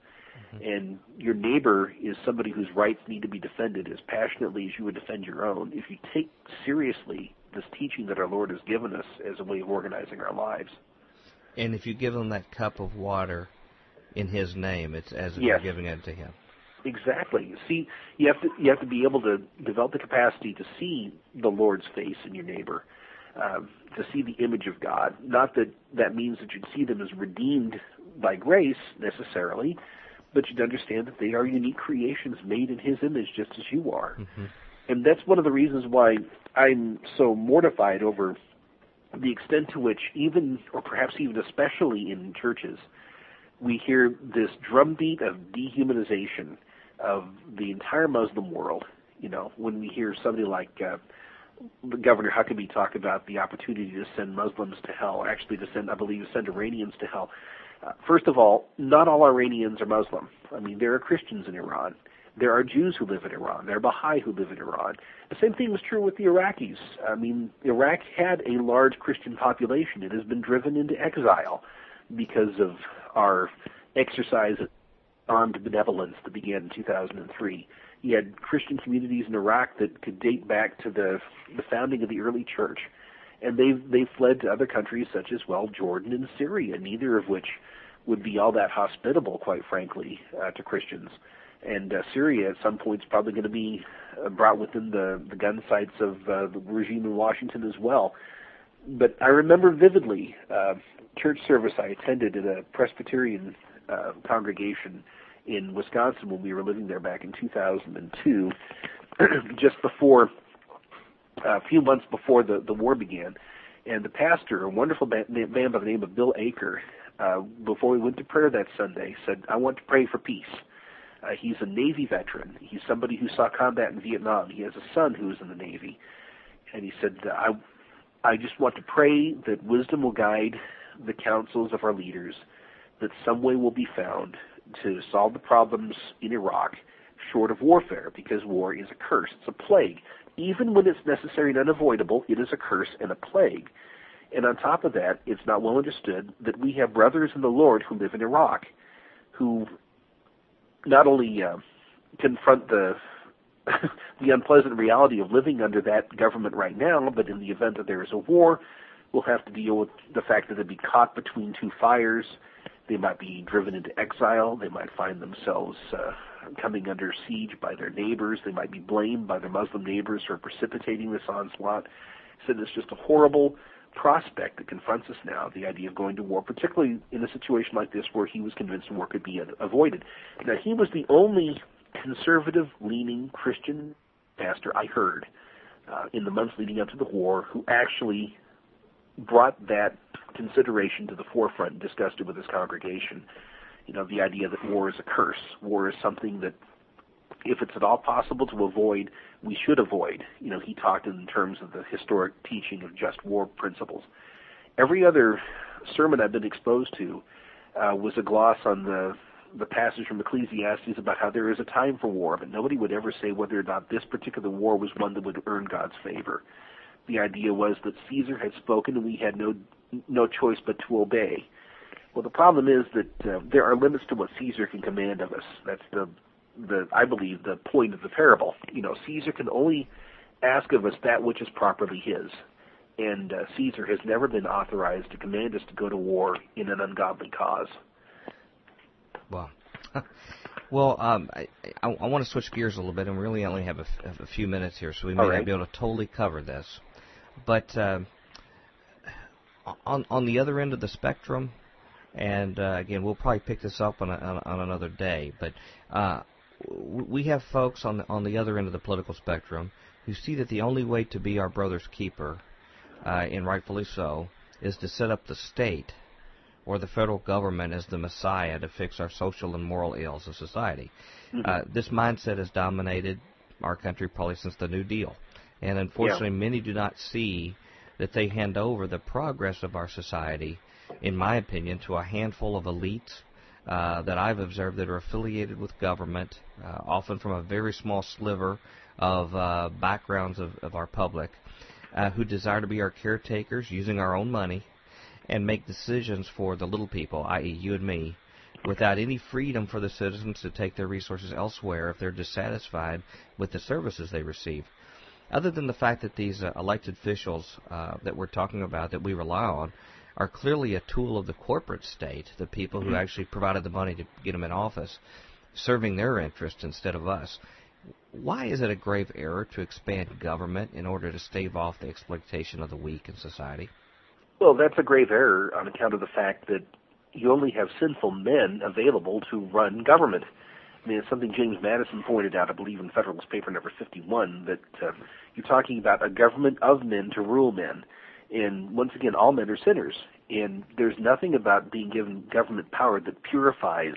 Mm-hmm. And your neighbor is somebody whose rights need to be defended as passionately as you would defend your own. If you take seriously this teaching that our Lord has given us as a way of organizing our lives. And if you give them that cup of water in His name, it's as if yes. you're giving it to Him. Exactly. See, you have to you have to be able to develop the capacity to see the Lord's face in your neighbor, uh, to see the image of God. Not that that means that you'd see them as redeemed by grace necessarily, but you'd understand that they are unique creations made in His image, just as you are. Mm-hmm. And that's one of the reasons why I'm so mortified over the extent to which, even, or perhaps even especially in churches, we hear this drumbeat of dehumanization of the entire Muslim world. You know, when we hear somebody like uh, Governor Huckabee talk about the opportunity to send Muslims to hell, actually to send, I believe, to send Iranians to hell. Uh, first of all, not all Iranians are Muslim. I mean, there are Christians in Iran. There are Jews who live in Iran. There are Baha'i who live in Iran. The same thing was true with the Iraqis. I mean, Iraq had a large Christian population. It has been driven into exile because of our exercise of armed benevolence that began in 2003. You had Christian communities in Iraq that could date back to the the founding of the early church, and they've they've fled to other countries such as well Jordan and Syria, neither of which would be all that hospitable, quite frankly, uh, to Christians and uh, Syria at some point is probably going to be uh, brought within the the gun sights of uh, the regime in Washington as well. But I remember vividly uh, church service I attended at a Presbyterian uh, congregation in Wisconsin when we were living there back in 2002, just before a few months before the the war began. And the pastor, a wonderful man by the name of Bill Aker, uh, before we went to prayer that Sunday, said, "I want to pray for peace." Uh, he's a Navy veteran. He's somebody who saw combat in Vietnam. He has a son who is in the Navy, and he said, "I, I just want to pray that wisdom will guide the counsels of our leaders, that some way will be found to solve the problems in Iraq, short of warfare, because war is a curse. It's a plague. Even when it's necessary and unavoidable, it is a curse and a plague." And on top of that, it's not well understood that we have brothers in the Lord who live in Iraq, who not only uh, confront the the unpleasant reality of living under that government right now, but in the event that there is a war, we'll have to deal with the fact that they'd be caught between two fires. They might be driven into exile. They might find themselves uh, coming under siege by their neighbors. They might be blamed by their Muslim neighbors for precipitating this onslaught. So it's just a horrible prospect that confronts us now, the idea of going to war, particularly in a situation like this where he was convinced war could be avoided. Now, he was the only conservative leaning Christian pastor I heard uh, in the months leading up to the war who actually brought that consideration to the forefront and discussed it with his congregation. You know, the idea that war is a curse. War is something that, if it's at all possible to avoid, we should avoid. You know, he talked in terms of the historic teaching of just war principles. Every other sermon I've been exposed to uh, was a gloss on the the passage from Ecclesiastes about how there is a time for war, but nobody would ever say whether or not this particular war was one that would earn God's favor. The idea was that Caesar had spoken and we had no no choice but to obey. Well, the problem is that uh, there are limits to what Caesar can command of us. That's the the I believe the point of the parable. You know, Caesar can only ask of us that which is properly his. And uh, Caesar has never been authorized to command us to go to war in an ungodly cause. Well, well, um, I, I, I, want to switch gears a little bit, and we really only have a, have a few minutes here, so we may right. not be able to totally cover this. But uh, on on the other end of the spectrum, and uh, again, we'll probably pick this up on, a, on, on another day. But uh, we have folks on the, on the other end of the political spectrum who see that the only way to be our brother's keeper, uh, and rightfully so, is to set up the state or the federal government as the messiah to fix our social and moral ills of society. Mm-hmm. Uh, this mindset has dominated our country probably since the New Deal, and unfortunately, yeah. many do not see that they hand over the progress of our society, in my opinion, to a handful of elites uh, that I've observed that are affiliated with government, uh, often from a very small sliver of uh, backgrounds of, of our public, uh, who desire to be our caretakers using our own money and make decisions for the little people, i.e., you and me, without any freedom for the citizens to take their resources elsewhere if they're dissatisfied with the services they receive. Other than the fact that these uh, elected officials uh, that we're talking about, that we rely on, are clearly a tool of the corporate state, the people who actually provided the money to get them in office, serving their interests instead of us. Why is it a grave error to expand government in order to stave off the exploitation of the weak in society? Well, that's a grave error on account of the fact that you only have sinful men available to run government. I mean, it's something James Madison pointed out, I believe, in Federalist Paper number 51, that uh, you're talking about a government of men to rule men. And once again, all men are sinners. And there's nothing about being given government power that purifies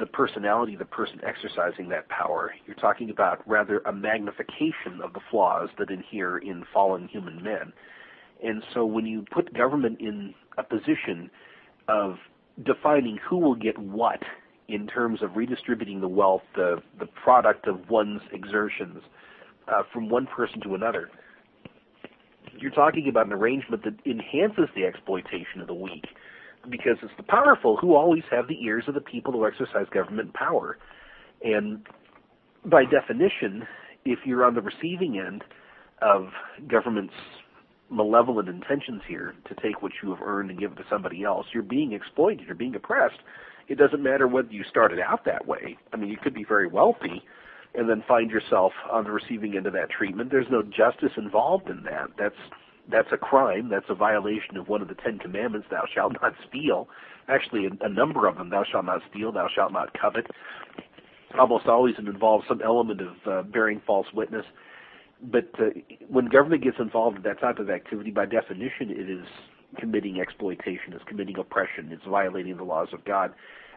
the personality of the person exercising that power. You're talking about rather a magnification of the flaws that inhere in fallen human men. And so when you put government in a position of defining who will get what in terms of redistributing the wealth, the, the product of one's exertions uh, from one person to another, you're talking about an arrangement that enhances the exploitation of the weak because it's the powerful who always have the ears of the people who exercise government power. And by definition, if you're on the receiving end of government's malevolent intentions here to take what you have earned and give it to somebody else. You're being exploited. You're being oppressed. It doesn't matter whether you started out that way. I mean, you could be very wealthy and then find yourself on the receiving end of that treatment. There's no justice involved in that. That's that's a crime. That's a violation of one of the Ten Commandments. Thou shalt not steal. Actually, a, a number of them. Thou shalt not steal. Thou shalt not covet. Almost always it involves some element of uh, bearing false witness but uh, when government gets involved in that type of activity, by definition, it is committing exploitation, it's committing oppression, it's violating the laws of God.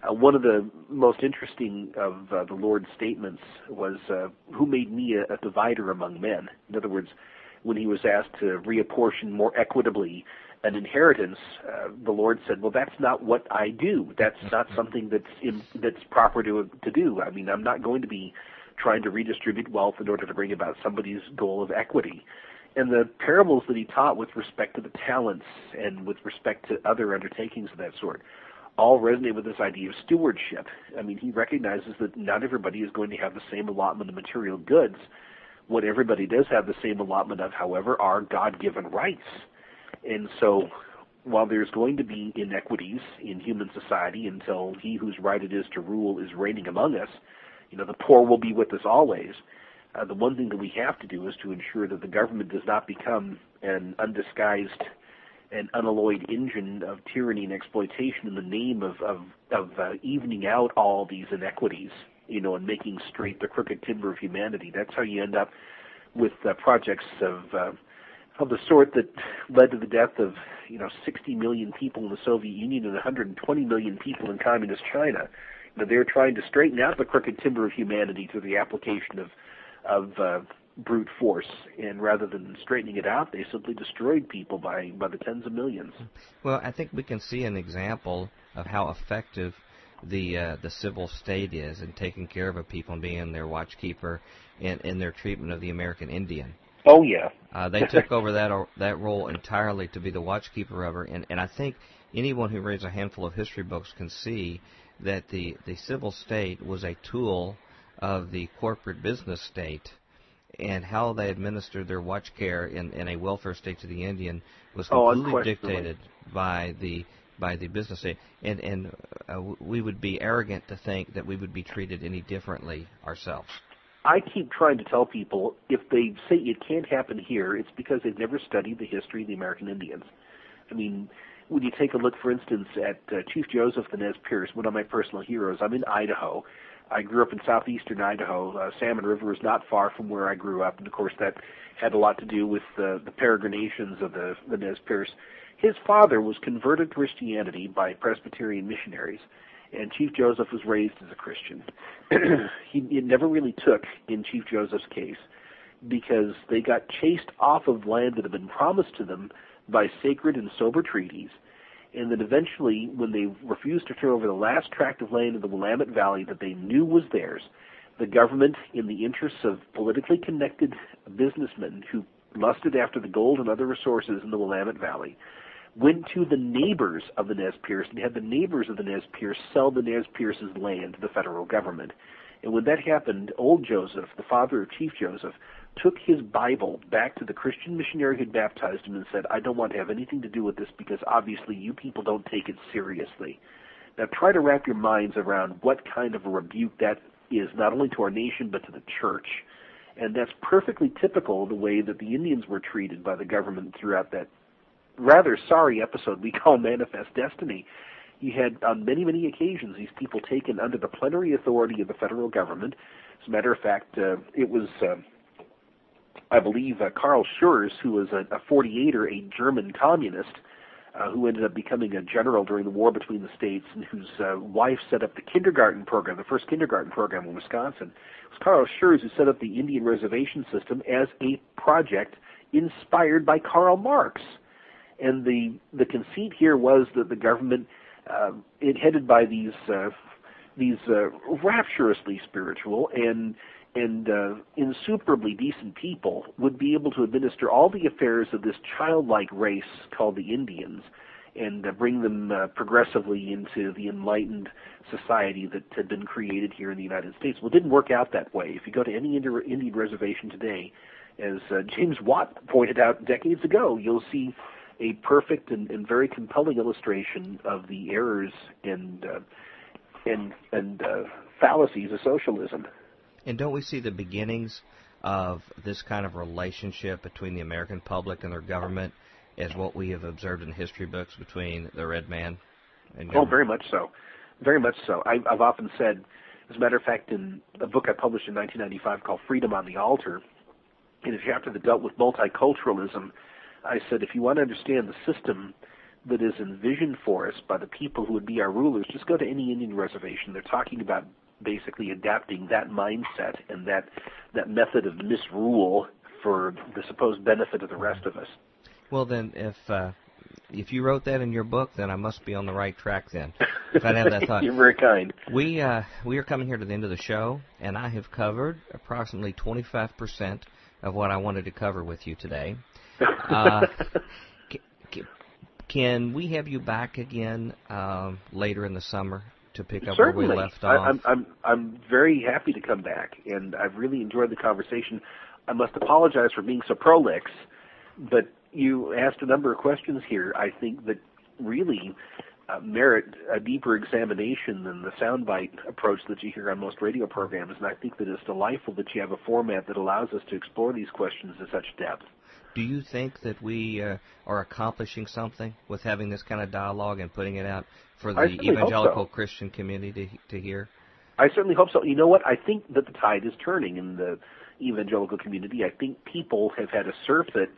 Uh, one of the most interesting of uh, the Lord's statements was, uh, "Who made me a, a divider among men?" In other words, when he was asked to reapportion more equitably an inheritance, uh, the Lord said, "Well, that's not what I do. That's not something that's in, that's proper to to do. I mean, I'm not going to be trying to redistribute wealth in order to bring about somebody's goal of equity. And the parables that he taught with respect to the talents and with respect to other undertakings of that sort all resonate with this idea of stewardship. I mean, he recognizes that not everybody is going to have the same allotment of material goods. What everybody does have the same allotment of, however, are God given rights. And so while there's going to be inequities in human society until he whose right it is to rule is reigning among us, you know, the poor will be with us always. Uh, the one thing that we have to do is to ensure that the government does not become an undisguised and unalloyed engine of tyranny and exploitation in the name of of, of uh, evening out all these inequities, you know, and making straight the crooked timber of humanity. That's how you end up with uh, projects of uh, of the sort that led to the death of you know 60 million people in the Soviet Union and 120 million people in communist China. You know, they're trying to straighten out the crooked timber of humanity through the application of of uh, brute force, and rather than straightening it out, they simply destroyed people by by the tens of millions. Well, I think we can see an example of how effective the uh, the civil state is in taking care of a people and being their watchkeeper in, in their treatment of the American Indian. Oh yeah. uh, they took over that or, that role entirely to be the watchkeeper of her, and and I think anyone who reads a handful of history books can see that the the civil state was a tool of the corporate business state, and how they administered their watch care in in a welfare state to the Indian was Oh, completely unquestionably. dictated by the by the business state, and and uh, we would be arrogant to think that we would be treated any differently ourselves. I keep trying to tell people if they say it can't happen here, it's because they've never studied the history of the American Indians. I mean, when you take a look, for instance, at uh, Chief Joseph the Nez Perce, one of my personal heroes, I'm in Idaho. I grew up in southeastern Idaho. Uh, Salmon River is not far from where I grew up, and of course that had a lot to do with uh, the peregrinations of the, the Nez Perce. His father was converted to Christianity by Presbyterian missionaries, and Chief Joseph was raised as a Christian. he it never really took in Chief Joseph's case because they got chased off of land that had been promised to them by sacred and sober treaties. And then eventually, when they refused to turn over the last tract of land in the Willamette Valley that they knew was theirs, the government, in the interests of politically connected businessmen who lusted after the gold and other resources in the Willamette Valley, went to the neighbors of the Nez Perce and had the neighbors of the Nez Perce sell the Nez Perce's land to the federal government. And when that happened, old Joseph, the father of Chief Joseph, took his Bible back to the Christian missionary who'd baptized him and said, I don't want to have anything to do with this because obviously you people don't take it seriously. Now try to wrap your minds around what kind of a rebuke that is, not only to our nation, but to the church. And that's perfectly typical of the way that the Indians were treated by the government throughout that rather sorry episode we call Manifest Destiny. You had, on many, many occasions, these people taken under the plenary authority of the federal government. As a matter of fact, uh, it was, uh, I believe, uh, Carl Schurz, who was a, a 48er, a German communist, uh, who ended up becoming a general during the war between the states, and whose uh, wife set up the kindergarten program, the first kindergarten program in Wisconsin. It was Carl Schurz who set up the Indian reservation system as a project inspired by Karl Marx. And the the conceit here was that the government, uh, it headed by these uh, these uh, rapturously spiritual and and uh, insuperably decent people would be able to administer all the affairs of this childlike race called the Indians and uh, bring them uh, progressively into the enlightened society that had been created here in the United States. Well, it didn't work out that way. If you go to any Indi- Indian reservation today, as uh, James Watt pointed out decades ago, you'll see a perfect and, and very compelling illustration of the errors and uh, and and uh, fallacies of socialism. And don't we see the beginnings of this kind of relationship between the American public and their government as what we have observed in history books between the red man and Oh, very much so. Very much so. I, I've often said, as a matter of fact, in a book I published in 1995 called Freedom on the Altar, in a chapter that dealt with multiculturalism, I said, if you want to understand the system that is envisioned for us by the people who would be our rulers, just go to any Indian reservation. They're talking about basically adapting that mindset and that that method of misrule for the supposed benefit of the rest of us. Well, then, if uh, if you wrote that in your book, then I must be on the right track. Then, if I have that thought, You're very kind. we uh, we are coming here to the end of the show, and I have covered approximately 25 percent of what I wanted to cover with you today. Uh, c- c- can we have you back again um, later in the summer to pick up Certainly. where we left I, I'm, I'm, I'm very happy to come back, and I've really enjoyed the conversation. I must apologize for being so prolix, but you asked a number of questions here. I think that really uh, merit a deeper examination than the soundbite approach that you hear on most radio programs, and I think that it's delightful that you have a format that allows us to explore these questions in such depth. Do you think that we uh, are accomplishing something with having this kind of dialogue and putting it out for the I certainly hope evangelical so. Christian community to, to hear? I certainly hope so. You know what? I think that the tide is turning in the evangelical community. I think people have had a surfeit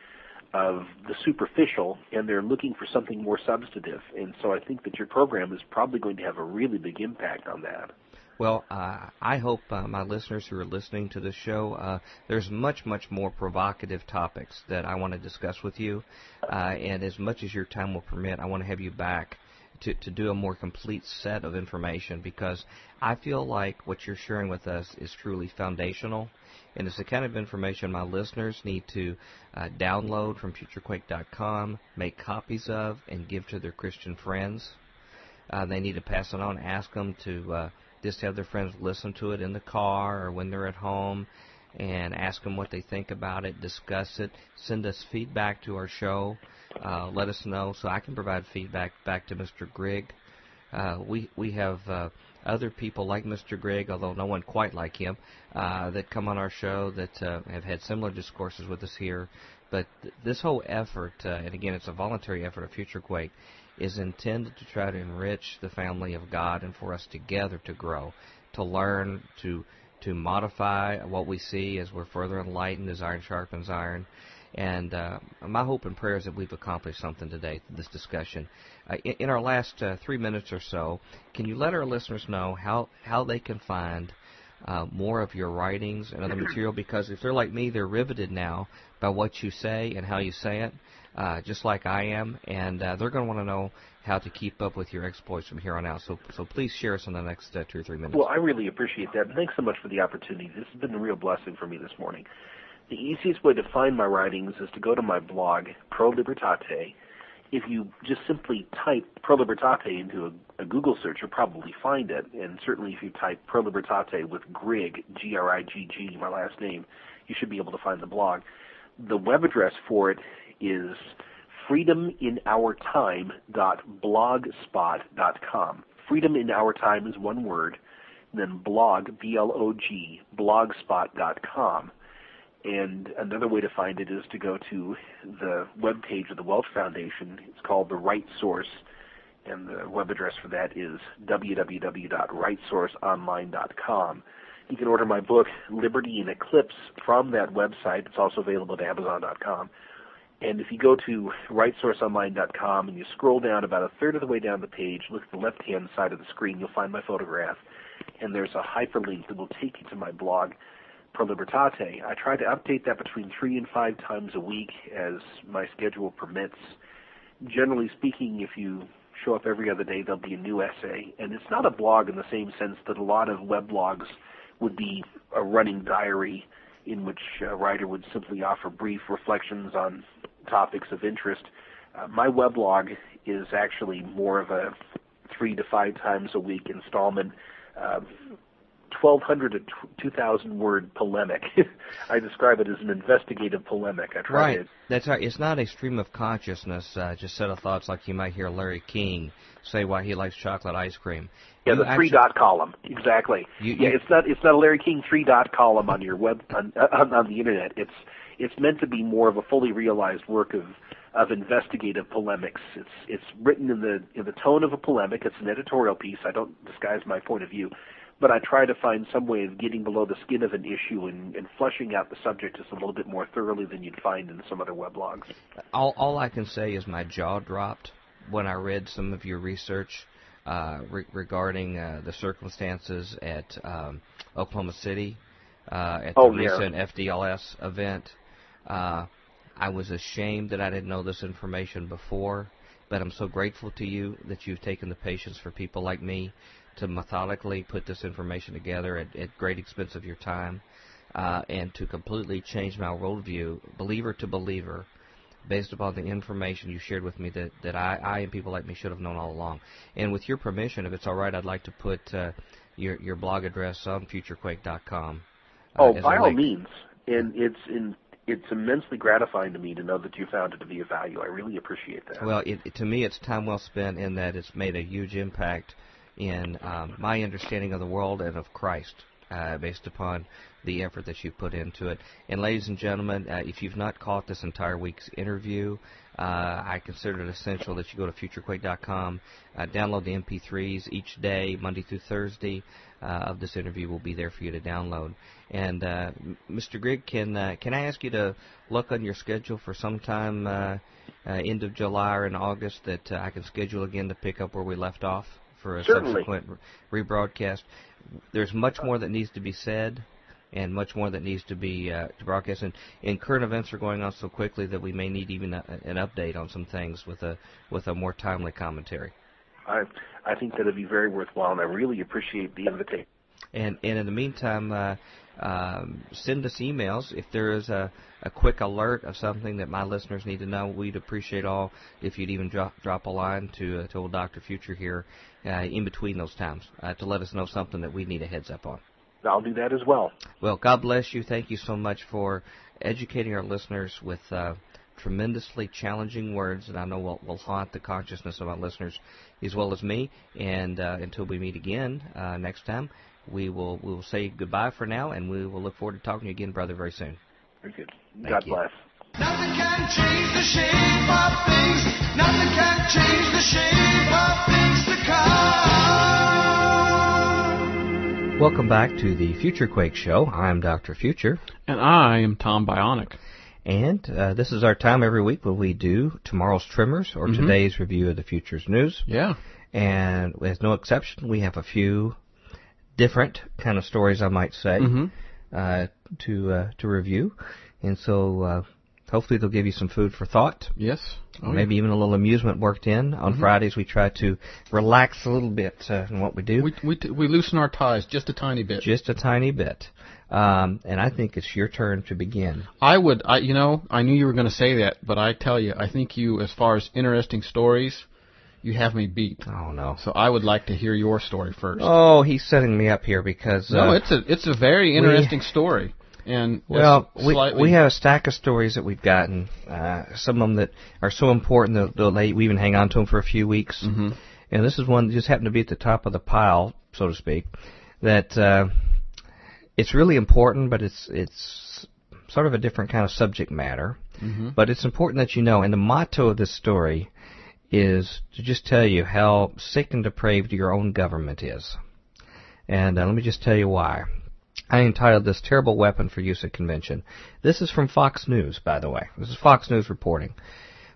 of the superficial and they're looking for something more substantive. And so I think that your program is probably going to have a really big impact on that. Well, uh, I hope uh, my listeners who are listening to this show, uh, there's much, much more provocative topics that I want to discuss with you. Uh, and as much as your time will permit, I want to have you back to, to do a more complete set of information because I feel like what you're sharing with us is truly foundational. And it's the kind of information my listeners need to uh, download from FutureQuake.com, make copies of, and give to their Christian friends. Uh, they need to pass it on, ask them to uh, just have their friends listen to it in the car or when they're at home and ask them what they think about it, discuss it, send us feedback to our show, uh, let us know so I can provide feedback back to Mr. Grigg. Uh, we we have uh, other people like Mr. Grigg, although no one quite like him, uh, that come on our show that uh, have had similar discourses with us here. But th- this whole effort, uh, and again, it's a voluntary effort of Future Quake, is intended to try to enrich the family of God and for us together to grow, to learn, to to modify what we see as we're further enlightened as iron sharpens iron. And uh, my hope and prayer is that we've accomplished something today, through this discussion. Uh, in, in, our last uh, three minutes or so, can you let our listeners know how, how they can find uh, more of your writings and other material? Because if they're like me, they're riveted now by what you say and how you say it, uh, just like I am, and uh, they're going to want to know how to keep up with your exploits from here on out. So, so please share us in the next two or three minutes. Well, I really appreciate that. Thanks so much for the opportunity. This has been a real blessing for me this morning. The easiest way to find my writings is to go to my blog, Pro Libertate. If you just simply type Pro Libertate into a, a Google search, you'll probably find it. And certainly if you type Pro Libertate with Grigg, G-R-I-G-G, my last name, you should be able to find the blog. The web address for it is freedominourtime.blogspot.com. Freedom in Our Time is one word, then blog, B-L-O-G, blogspot.com. And another way to find it is to go to the web page of the Welch Foundation. It's called the Right Source, and the web address for that is www.rightsourceonline.com. You can order my book, Liberty in Eclipse, from that website. It's also available at Amazon.com. And if you go to rightsourceonline.com and you scroll down about a third of the way down the page, look at the left-hand side of the screen, you'll find my photograph. And there's a hyperlink that will take you to my blog Pro Libertate. I try to update that between three and five times a week as my schedule permits. Generally speaking, if you show up every other day, there'll be a new essay. And it's not a blog in the same sense that a lot of web blogs would be a running diary in which a writer would simply offer brief reflections on topics of interest. Uh, my weblog is actually more of a three to five times a week installment. Uh, 1,200 to 2,000 word polemic. I describe it as an investigative polemic. I try right. To... That's right. It's not a stream of consciousness, uh, just set of thoughts like you might hear Larry King say why he likes chocolate ice cream. Yeah, you the three dot column. Exactly. You, yeah, it's not it's not a Larry King three dot column on your web on, on, on the internet. It's it's meant to be more of a fully realized work of of investigative polemics. It's it's written in the in the tone of a polemic. It's an editorial piece. I don't disguise my point of view, but I try to find some way of getting below the skin of an issue and, and fleshing out the subject just a little bit more thoroughly than you'd find in some other weblogs. All, all I can say is my jaw dropped when I read some of your research uh, re- regarding uh, the circumstances at um, Oklahoma City uh, at oh, the yeah. recent FDLS event. Uh, I was ashamed that I didn't know this information before, but I'm so grateful to you that you've taken the patience for people like me to methodically put this information together at, at great expense of your time, uh, and to completely change my worldview, believer to believer, based upon the information you shared with me that, that I, I and people like me should have known all along. And with your permission, if it's all right, I'd like to put uh, your your blog address on futurequake.com. Uh, oh, by all means, and it's in it's immensely gratifying to me to know that you found it to be of value. I really appreciate that. Well, it, to me, it's time well spent in that it's made a huge impact in um, my understanding of the world and of Christ. uh, based upon the effort that you put into it. And ladies and gentlemen, uh, if you've not caught this entire week's interview, uh, I consider it essential that you go to futurequake.com, uh, download the MP3s each day, Monday through Thursday. Uh, of this interview will be there for you to download. And uh, Mr. Grigg, can uh, can I ask you to look on your schedule for sometime uh, uh, end of July or in August that uh, I can schedule again to pick up where we left off for a Certainly. subsequent re- rebroadcast? There's much more that needs to be said and much more that needs to be uh, to broadcast. And, and current events are going on so quickly that we may need even a, an update on some things with a with a more timely commentary. I I think that'd be very worthwhile, and I really appreciate the invitation. And and in the meantime, uh, um, send us emails if there is a, a quick alert of something that my listeners need to know. We'd appreciate all if you'd even drop drop a line to uh, to old Doctor Future here uh, in between those times uh, to let us know something that we need a heads up on. I'll do that as well. Well, God bless you. Thank you so much for educating our listeners with uh, tremendously challenging words that I know will, will haunt the consciousness of our listeners as well as me. And uh, until we meet again uh, next time, we will we will say goodbye for now, and we will look forward to talking to you again, brother, very soon. Very good. Thank God you. bless. Nothing can change the shape of things. Nothing can change the shape of things to come. Welcome back to the Future Quake Show. I'm Dr. Future. And I am Tom Bionic. And uh, this is our time every week when we do tomorrow's tremors or Mhm. today's review of the future's news. Yeah. And with no exception, we have a few different kind of stories, I might say, hmm uh, to uh, to review. And so uh, hopefully they'll give you some food for thought. Yes. Oh, Maybe even a little amusement worked in. On Mhm. Fridays, we try to relax a little bit uh, in what we do. We we t- we loosen our ties just a tiny bit. just a tiny bit. Um, and I think it's your turn to begin. I would. I you know I knew you were going to say that, but I tell you, I think you, as far as interesting stories, you have me beat. Oh no! So I would like to hear your story first. Oh, he's setting me up here because no, uh, it's a it's a very interesting story, and Well, we we have a stack of stories that we've gotten. Uh, some of them that are so important that they'll, they we even hang on to them for a few weeks. Mhm. And this is one that just happened to be at the top of the pile, so to speak. That uh, it's really important, but it's it's sort of a different kind of subject matter. Mhm. But it's important that you know. And the motto of this story is to just tell you how sick and depraved your own government is. And uh, let me just tell you why. I entitled this Terrible Weapon for Use at Convention. This is from Fox News, by the way. This is Fox News reporting.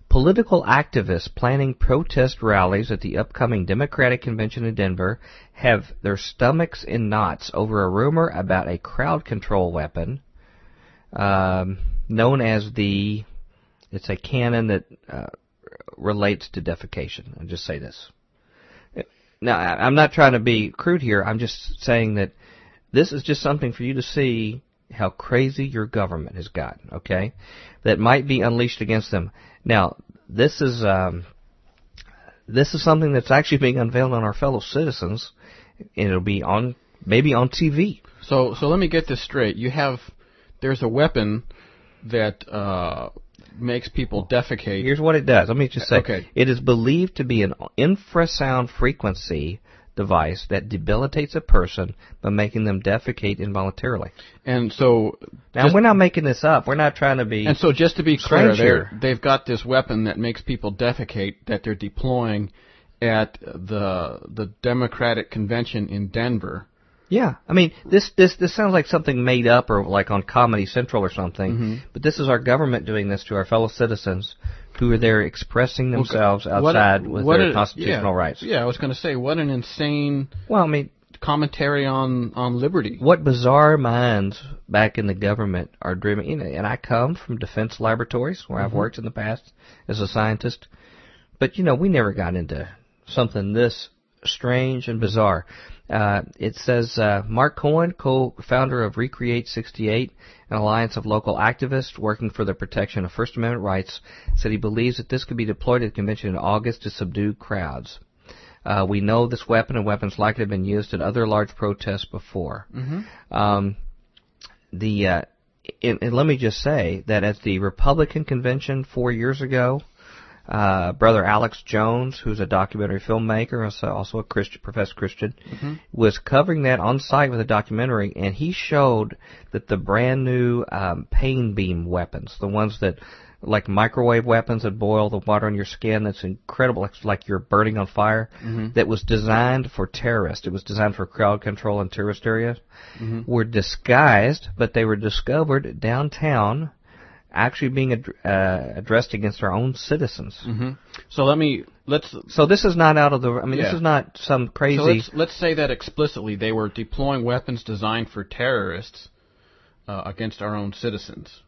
Political activists planning protest rallies at the upcoming Democratic convention in Denver have their stomachs in knots over a rumor about a crowd control weapon um, known as the. It's a cannon that uh, relates to defecation. I'll just say this. Now, I'm not trying to be crude here. I'm just saying that this is just something for you to see how crazy your government has gotten, okay? That might be unleashed against them. Now, this is um, this is something that's actually being unveiled on our fellow citizens, and it'll be on maybe on TV. So so let me get this straight. You have there's a weapon that uh, makes people defecate. Here's what it does. Let me just say. Okay. It is believed to be an infrasound frequency device that debilitates a person by making them defecate involuntarily. And so Now, just- we're not making this up. We're not trying to be. And so, just to be clear, they've got this weapon that makes people defecate that they're deploying at the the Democratic convention in Denver. yeah, I mean, this this this sounds like something made up or like on Comedy Central or something. Mhm. But this is our government doing this to our fellow citizens who are there expressing themselves outside with what their a- constitutional yeah, rights. Yeah, I was going to say, what an insane Well, I mean, commentary on on liberty. what bizarre minds back in the government are driven. You know, and I come from defense laboratories where I've Mhm. worked in the past as a scientist, but you know, we never got into something this strange and bizarre. Uh, it says uh, Mark Cohen, co-founder of Recreate 68, an alliance of local activists working for the protection of First Amendment rights, said he believes that this could be deployed at the convention in August to subdue crowds. Uh, we know this weapon and weapons likely have been used at other large protests before. hmm Um, the uh, and, and let me just say that at the Republican convention four years ago, uh, brother Alex Jones, who's a documentary filmmaker, also, also a Christian, professed Christian, Mm-hmm. was covering that on site with a documentary, and he showed that the brand new um, pain beam weapons, the ones that like microwave weapons that boil the water on your skin, that's incredible, it's like you're burning on fire, that was designed for terrorists. It was designed for crowd control in tourist areas. Were disguised, but they were discovered downtown actually being ad- uh, addressed against our own citizens. So let me let's So this is not out of the. I mean, this is not some crazy. so let's let's say that explicitly they were deploying weapons designed for terrorists uh, against our own citizens.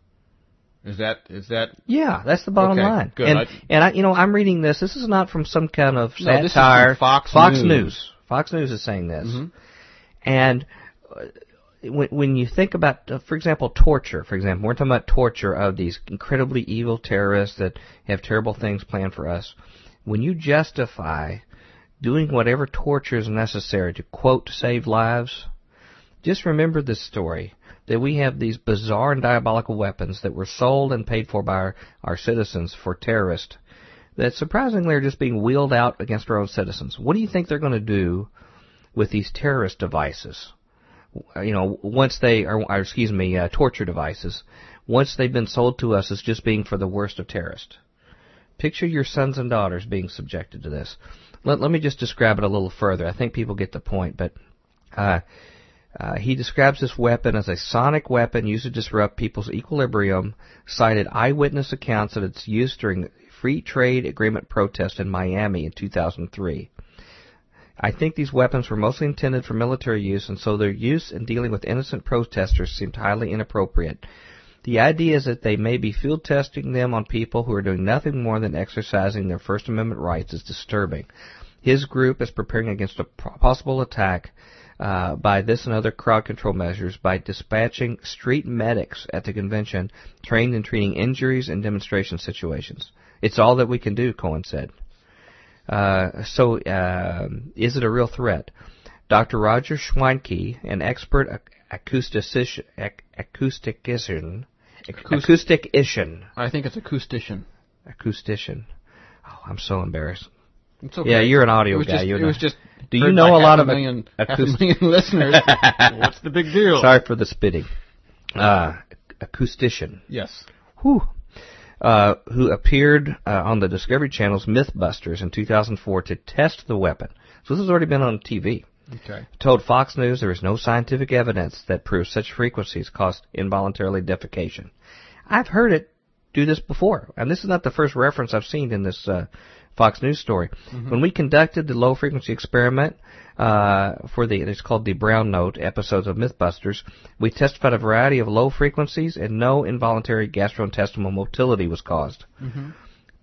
Is that is that yeah, that's the bottom Okay, line. good. And I- and I, you know, I'm reading this. This is not from some kind of satire. No, this is Fox Fox News. Fox News is saying this. Mm-hmm. And uh, when, when you think about, uh, for example, torture, for example, we're talking about torture of these incredibly evil terrorists that have terrible things planned for us. When you justify doing whatever torture is necessary to quote save lives, just remember this story that we have these bizarre and diabolical weapons that were sold and paid for by our, our citizens for terrorists that surprisingly are just being wheeled out against our own citizens. What do you think they're going to do with these terrorist devices? You know, once they are, or excuse me, uh, torture devices, once they've been sold to us as just being for the worst of terrorists. Picture your sons and daughters being subjected to this. Let, let me just describe it a little further. I think people get the point, but uh, uh, he describes this weapon as a sonic weapon used to disrupt people's equilibrium, cited eyewitness accounts of its use during free trade agreement protest in Miami in 2003. I think these weapons were mostly intended for military use, and so their use in dealing with innocent protesters seemed highly inappropriate. The idea is that they may be field testing them on people who are doing nothing more than exercising their First Amendment rights is disturbing. His group is preparing against a possible attack uh, by this and other crowd control measures by dispatching street medics at the convention trained in treating injuries in demonstration situations. It's all that we can do, Cohen said. Uh, so, uh, is it a real threat? Dr. Roger Schwenke, an expert ac- acousticist, ac- acousticician, acousticician, I think it's acoustician. acoustician. Oh, I'm so embarrassed. It's okay. Yeah, you're an audio guy. Just, it was just. Do you know a lot of million, half a acoust- million listeners? What's the big deal? Sorry for the spitting. Uh, acoustician. Yes. Whew. Uh, who appeared uh, on the Discovery Channel's Mythbusters in 2004 to test the weapon. So this has already been on TV. Okay. Told Fox News there is no scientific evidence that proves such frequencies cause involuntarily defecation. I've heard it do this before, and this is not the first reference I've seen in this uh, Fox News story. Mm-hmm. When we conducted the low frequency experiment uh, for the it's called the Brown Note episodes of MythBusters, we testified a variety of low frequencies, and no involuntary gastrointestinal motility was caused. Mm-hmm.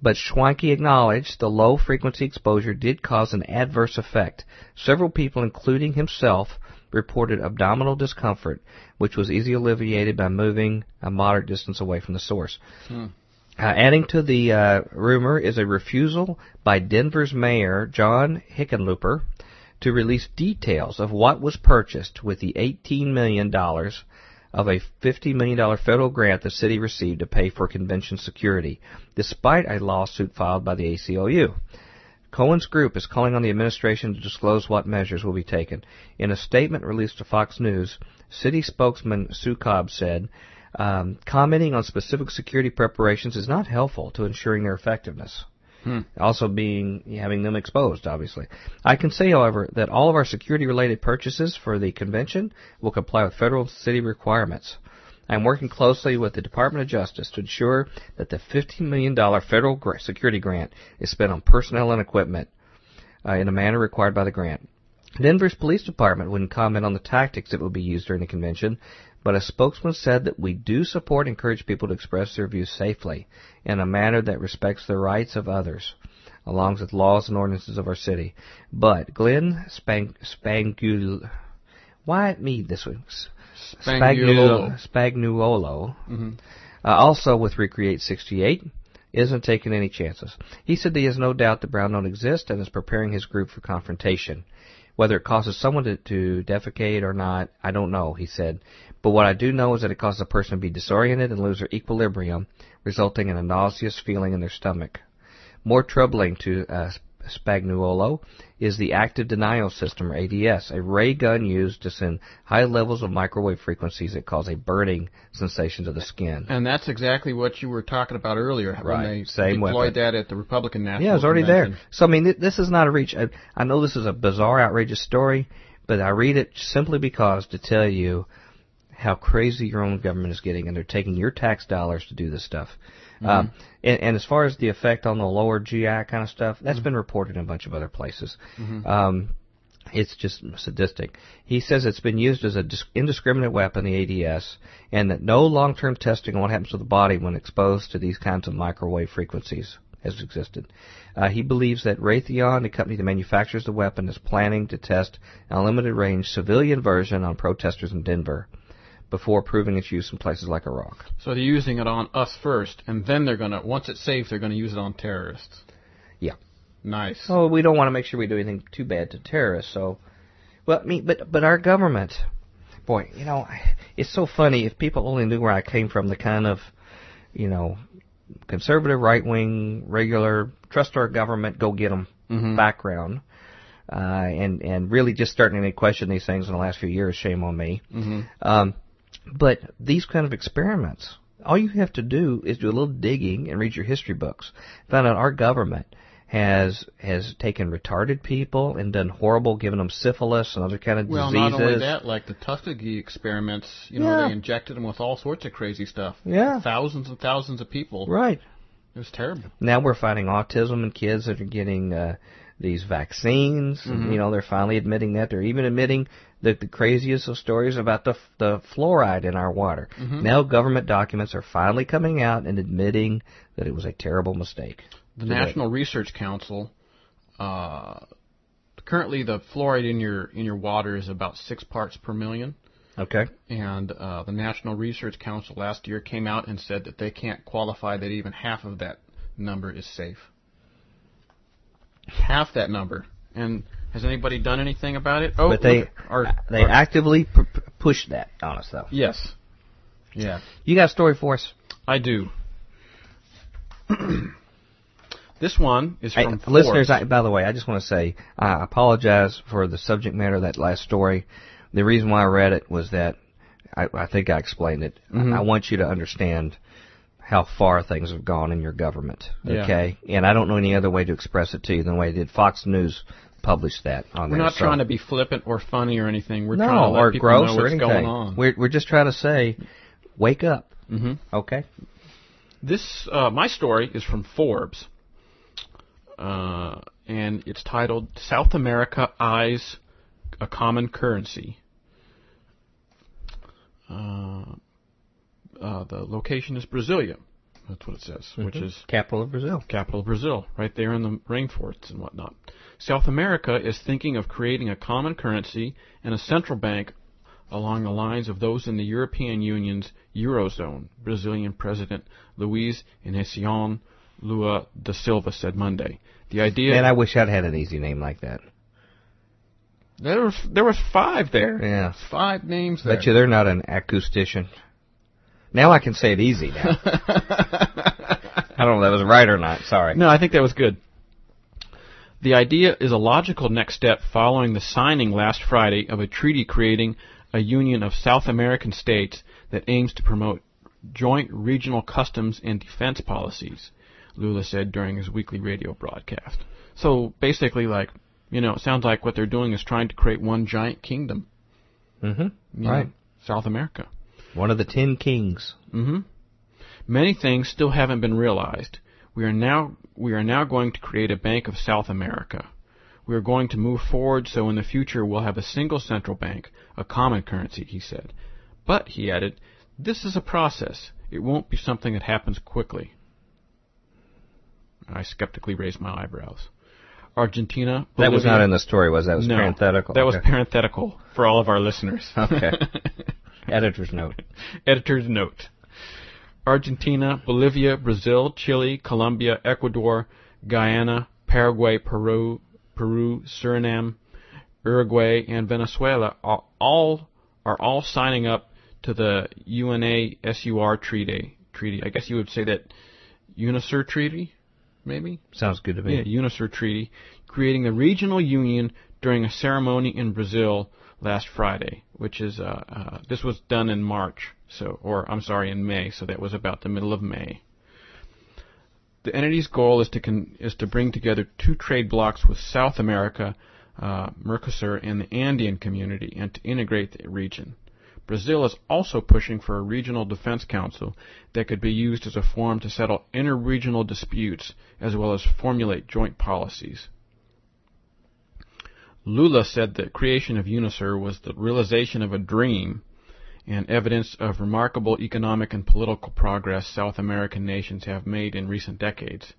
But Schwenke acknowledged the low frequency exposure did cause an adverse effect. Several people, including himself, reported abdominal discomfort, which was easily alleviated by moving a moderate distance away from the source. Hmm. Uh, adding to the uh, rumor is a refusal by Denver's mayor, John Hickenlooper, to release details of what was purchased with the $18 million of a $50 million federal grant the city received to pay for convention security, despite a lawsuit filed by the ACLU. Cohen's group is calling on the administration to disclose what measures will be taken. In a statement released to Fox News, city spokesman Sue Cobb said, um, commenting on specific security preparations is not helpful to ensuring their effectiveness. Also being having them exposed, obviously. I can say, however, that all of our security related purchases for the convention will comply with federal and city requirements. I am working closely with the Department of Justice to ensure that the $15 million federal security grant is spent on personnel and equipment uh, in a manner required by the grant. Denver's police department wouldn't comment on the tactics that will be used during the convention, but a spokesman said that we do support and encourage people to express their views safely in a manner that respects the rights of others, along with laws and ordinances of our city. But Glenn Spang- Spangul, why me this week? Spagnuolo. Spagnuolo, uh, also with Recreate 68, isn't taking any chances. He said that he has no doubt that Brown don't exist and is preparing his group for confrontation. Whether it causes someone to, to defecate or not, I don't know, he said. But what I do know is that it causes a person to be disoriented and lose their equilibrium, resulting in a nauseous feeling in their stomach. More troubling to uh, Spagnuolo is the active denial system, or ADS, a ray gun used to send high levels of microwave frequencies that cause a burning sensation to the skin. And that's exactly what you were talking about earlier when they Same deployed that at the Republican National Yeah, it's already Convention. there. So I mean, th- this is not a reach. I, I know this is a bizarre, outrageous story, but I read it simply because to tell you how crazy your own government is getting, and they're taking your tax dollars to do this stuff. Um, and, and as far as the effect on the lower GI kind of stuff, that's been reported in a bunch of other places. Um, it's just sadistic. He says it's been used as an dis- indiscriminate weapon, the ADS, and that no long-term testing on what happens to the body when exposed to these kinds of microwave frequencies has existed. Uh, he believes that Raytheon, the company that manufactures the weapon, is planning to test an unlimited-range civilian version on protesters in Denver before proving its use in places like Iraq. So they're using it on us first, and then they're gonna once it's safe, they're gonna use it on terrorists. Yeah. Nice. Oh, we don't want to make sure we do anything too bad to terrorists. So, well, I mean, but but our government, boy, you know, it's so funny. If people only knew where I came from, the kind of, you know, conservative, right wing, regular, trust our government, go get them Mhm. background, uh, and and really just starting to question these things in the last few years. Shame on me. hmm Um, but these kind of experiments, all you have to do is do a little digging and read your history books. Find out our government has has taken retarded people and done horrible, giving them syphilis and other kind of Well, diseases. not only that, like the Tuskegee experiments, you know, Yeah. they injected them with all sorts of crazy stuff. Yeah. Thousands and thousands of people. Right It was terrible. now, we're finding autism in kids that are getting uh, these vaccines. Mhm. you know, they're finally admitting that. They're even admitting the, the craziest of stories about the the fluoride in our water. Mhm. Now, government documents are finally coming out and admitting that it was a terrible mistake. The Today. National Research Council. Uh, currently, the fluoride in your in your water is about six parts per million. Okay. And uh, the National Research Council last year came out and said that they can't qualify that even half of that number is safe. Half that number. And has anybody done anything about it? Oh, but they look, our, they our- actively p- push that on us, though. yes, yeah, You got a story for us? I do. this one is Hey, from listeners, I, by the way, I just want to say I apologize for the subject matter of that last story. The reason why I read it was that I, I think I explained it. Mhm. I want you to understand how far things have gone in your government. Yeah. Okay, and I don't know any other way to express it to you than the way did. Fox News published that on We're there. not so- trying to be flippant or funny or anything. We're no trying to let or people gross know or what's anything. going on. We're we're just trying to say, wake up. hmm Okay. This uh, my story is from Forbes, uh, and it's titled "South America Eyes a Common Currency." Uh, uh, the location is Brasilia. That's what it says, which is Capital of Brazil. capital of Brazil, right there in the rainforests and whatnot. South America is thinking of creating a common currency and a central bank along the lines of those in the European Union's Eurozone, Brazilian President Luiz Inacio Lula da Silva said Monday. The idea Man, I wish I'd had an easy name like that. there was there was five there. Yeah. Five names there. Bet you they're not an acoustician. Now I can say it easy now. I don't know if that was right or not. Sorry. No, I think that was good. The idea is a logical next step following the signing last Friday of a treaty creating a union of South American states that aims to promote joint regional customs and defense policies, Lula said during his weekly radio broadcast. So basically, like, you know, it sounds like what they're doing is trying to create one giant kingdom. Mm-hmm. you know, Right. South America. One of the ten kings. hmm Many things still haven't been realized. We are now we are now going to create a Bank of South America. We are going to move forward so in the future we'll have a single central bank, a common currency, he said. But, he added, this is a process. It won't be something that happens quickly. I skeptically raised my eyebrows. Argentina. That was not in the story, was that? That was no, parenthetical. That was parenthetical for all of our listeners. Okay. Editor's note. Editor's note. Argentina, Bolivia, Brazil, Chile, Colombia, Ecuador, Guyana, Paraguay, Peru, Peru, Suriname, Uruguay, and Venezuela are all are all signing up to the UNASUR treaty. Treaty. I guess you would say that UNASUR treaty. maybe? Sounds good to me. Yeah, UNISUR treaty, creating the regional union during a ceremony in Brazil last Friday, which is uh, uh, this was done in March, so or I'm sorry, in May, so that was about the middle of May. The entity's goal is to con- is to bring together two trade blocs with South America, uh, Mercosur, and the Andean community, and to integrate the region. Brazil is also pushing for a regional defense council that could be used as a forum to settle interregional disputes as well as formulate joint policies. Lula said the creation of UNISUR was the realization of a dream and evidence of remarkable economic and political progress South American nations have made in recent decades.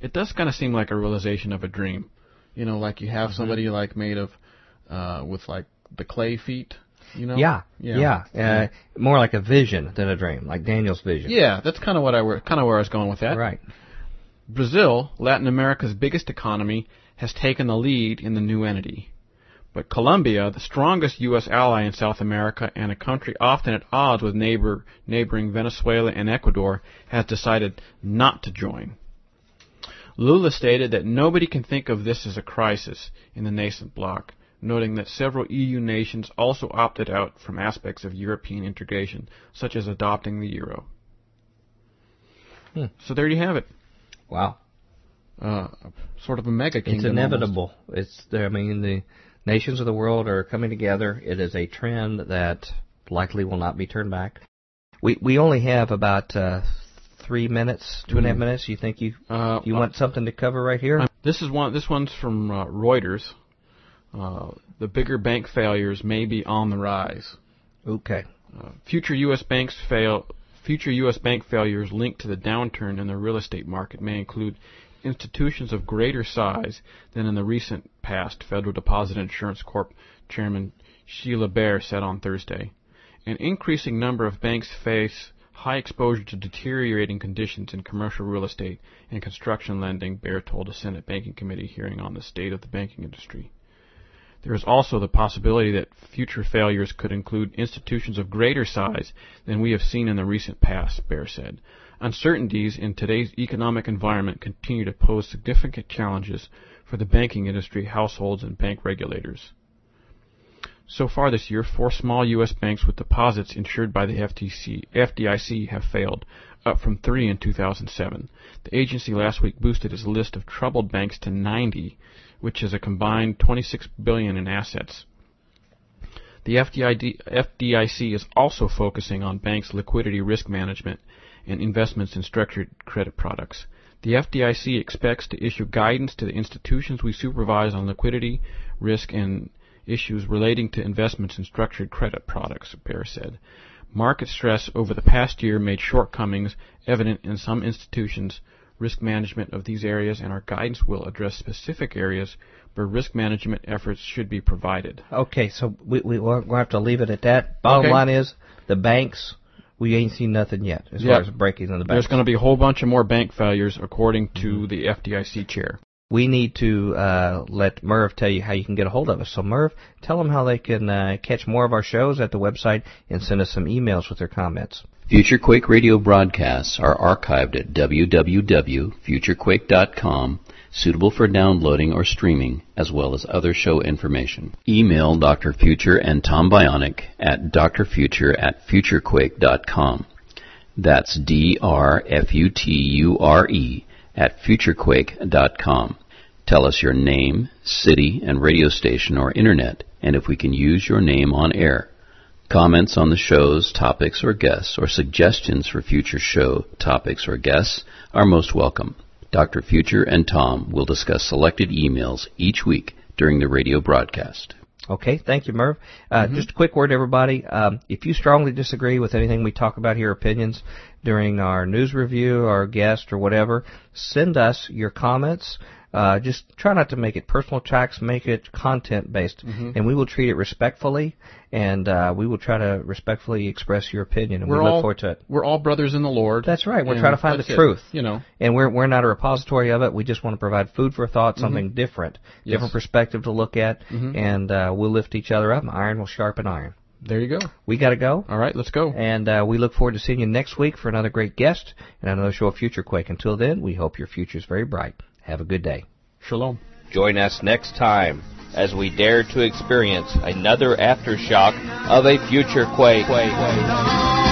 It does kind of seem like a realization of a dream. You know, like you have somebody like made of uh, with like the clay feet. You know? Yeah, Yeah. yeah. Uh, more like a vision than a dream, like Daniel's vision. Yeah, that's kind of what I were kind of where I was going with that. Right. Brazil, Latin America's biggest economy, has taken the lead in the new entity. But Colombia, the strongest U.S. ally in South America and a country often at odds with neighbor, neighboring Venezuela and Ecuador, has decided not to join. Lula stated that nobody can think of this as a crisis in the nascent bloc, noting that several EU nations also opted out from aspects of European integration, such as adopting the euro. Hmm. So there you have it. Wow. Uh, sort of a mega kingdom. It's almost. inevitable. It's there. I mean, the nations of the world are coming together. It is a trend that likely will not be turned back. We we only have about uh, three minutes, two and a half Mm. minutes. You think you Uh, you want something to cover right here? This is one. This one's from uh, Reuters. Uh, the bigger bank failures may be on the rise. Okay. Uh, future U.S. banks fail. Future U.S. bank failures linked to the downturn in the real estate market may include institutions of greater size than in the recent past. Federal Deposit Insurance Corp. Chairman Sheila Bair said on Thursday. An increasing number of banks face high exposure to deteriorating conditions in commercial real estate and construction lending, Bair told a Senate Banking Committee hearing on the state of the banking industry. There is also the possibility that future failures could include institutions of greater size than we have seen in the recent past, Bair said. Uncertainties in today's economic environment continue to pose significant challenges for the banking industry, households, and bank regulators. So far this year, four small U.S. banks with deposits insured by the FTC, FDIC have failed, up from three in 2007. The agency last week boosted its list of troubled banks to 90, which is a combined 26 billion in assets. The FDIC is also focusing on banks' liquidity risk management and investments in structured credit products. The FDIC expects to issue guidance to the institutions we supervise on liquidity, risk, and issues relating to investments in structured credit products, Bair said. Market stress over the past year made shortcomings evident in some institutions' risk management of these areas, and our guidance will address specific areas where risk management efforts should be provided. Okay. So we we we're have to leave it at that. Bottom Okay. line is the banks. We ain't seen nothing yet as Yep. far as breaking in the banks. There's going to be a whole bunch of more bank failures, according to the FDIC chair. we need to uh, let Merv tell you how you can get a hold of us. So Merv, tell them how they can uh, catch more of our shows at the website and send us some emails with their comments. Future Quake radio broadcasts are archived at www.futurequake.com, suitable for downloading or streaming, as well as other show information. Email Dr. Future and Tom Bionic at drfuture at futurequake.com. That's D-R-F-U-T-U-R-E at futurequake.com. Tell us your name, city, and radio station or internet, and if we can use your name on air. Comments on the show's topics or guests, or suggestions for future show topics or guests are most welcome. Dr. Future and Tom will discuss selected emails each week during the radio broadcast. Okay, thank you, Merv. Uh, Just a quick word, everybody. Um, if you strongly disagree with anything we talk about here, opinions during our news review, our guest, or whatever, send us your comments. Uh, just try not to make it personal attacks, make it content based, and we will treat it respectfully, and uh, we will try to respectfully express your opinion, and We're we look all forward to it. we're all brothers in the Lord. That's right. We're trying to find the it, truth. You know. And we're we're not a repository of it. We just want to provide food for thought, something different, Yes. different perspective to look at, and uh, we'll lift each other up. Iron will sharpen iron. There you go. We got to go. All right, let's go. And uh, we look forward to seeing you next week for another great guest and another show of Future Quake. Until then, we hope your future is very bright. Have a good day. Shalom. Join us next time as we dare to experience another aftershock of a future quake. quake.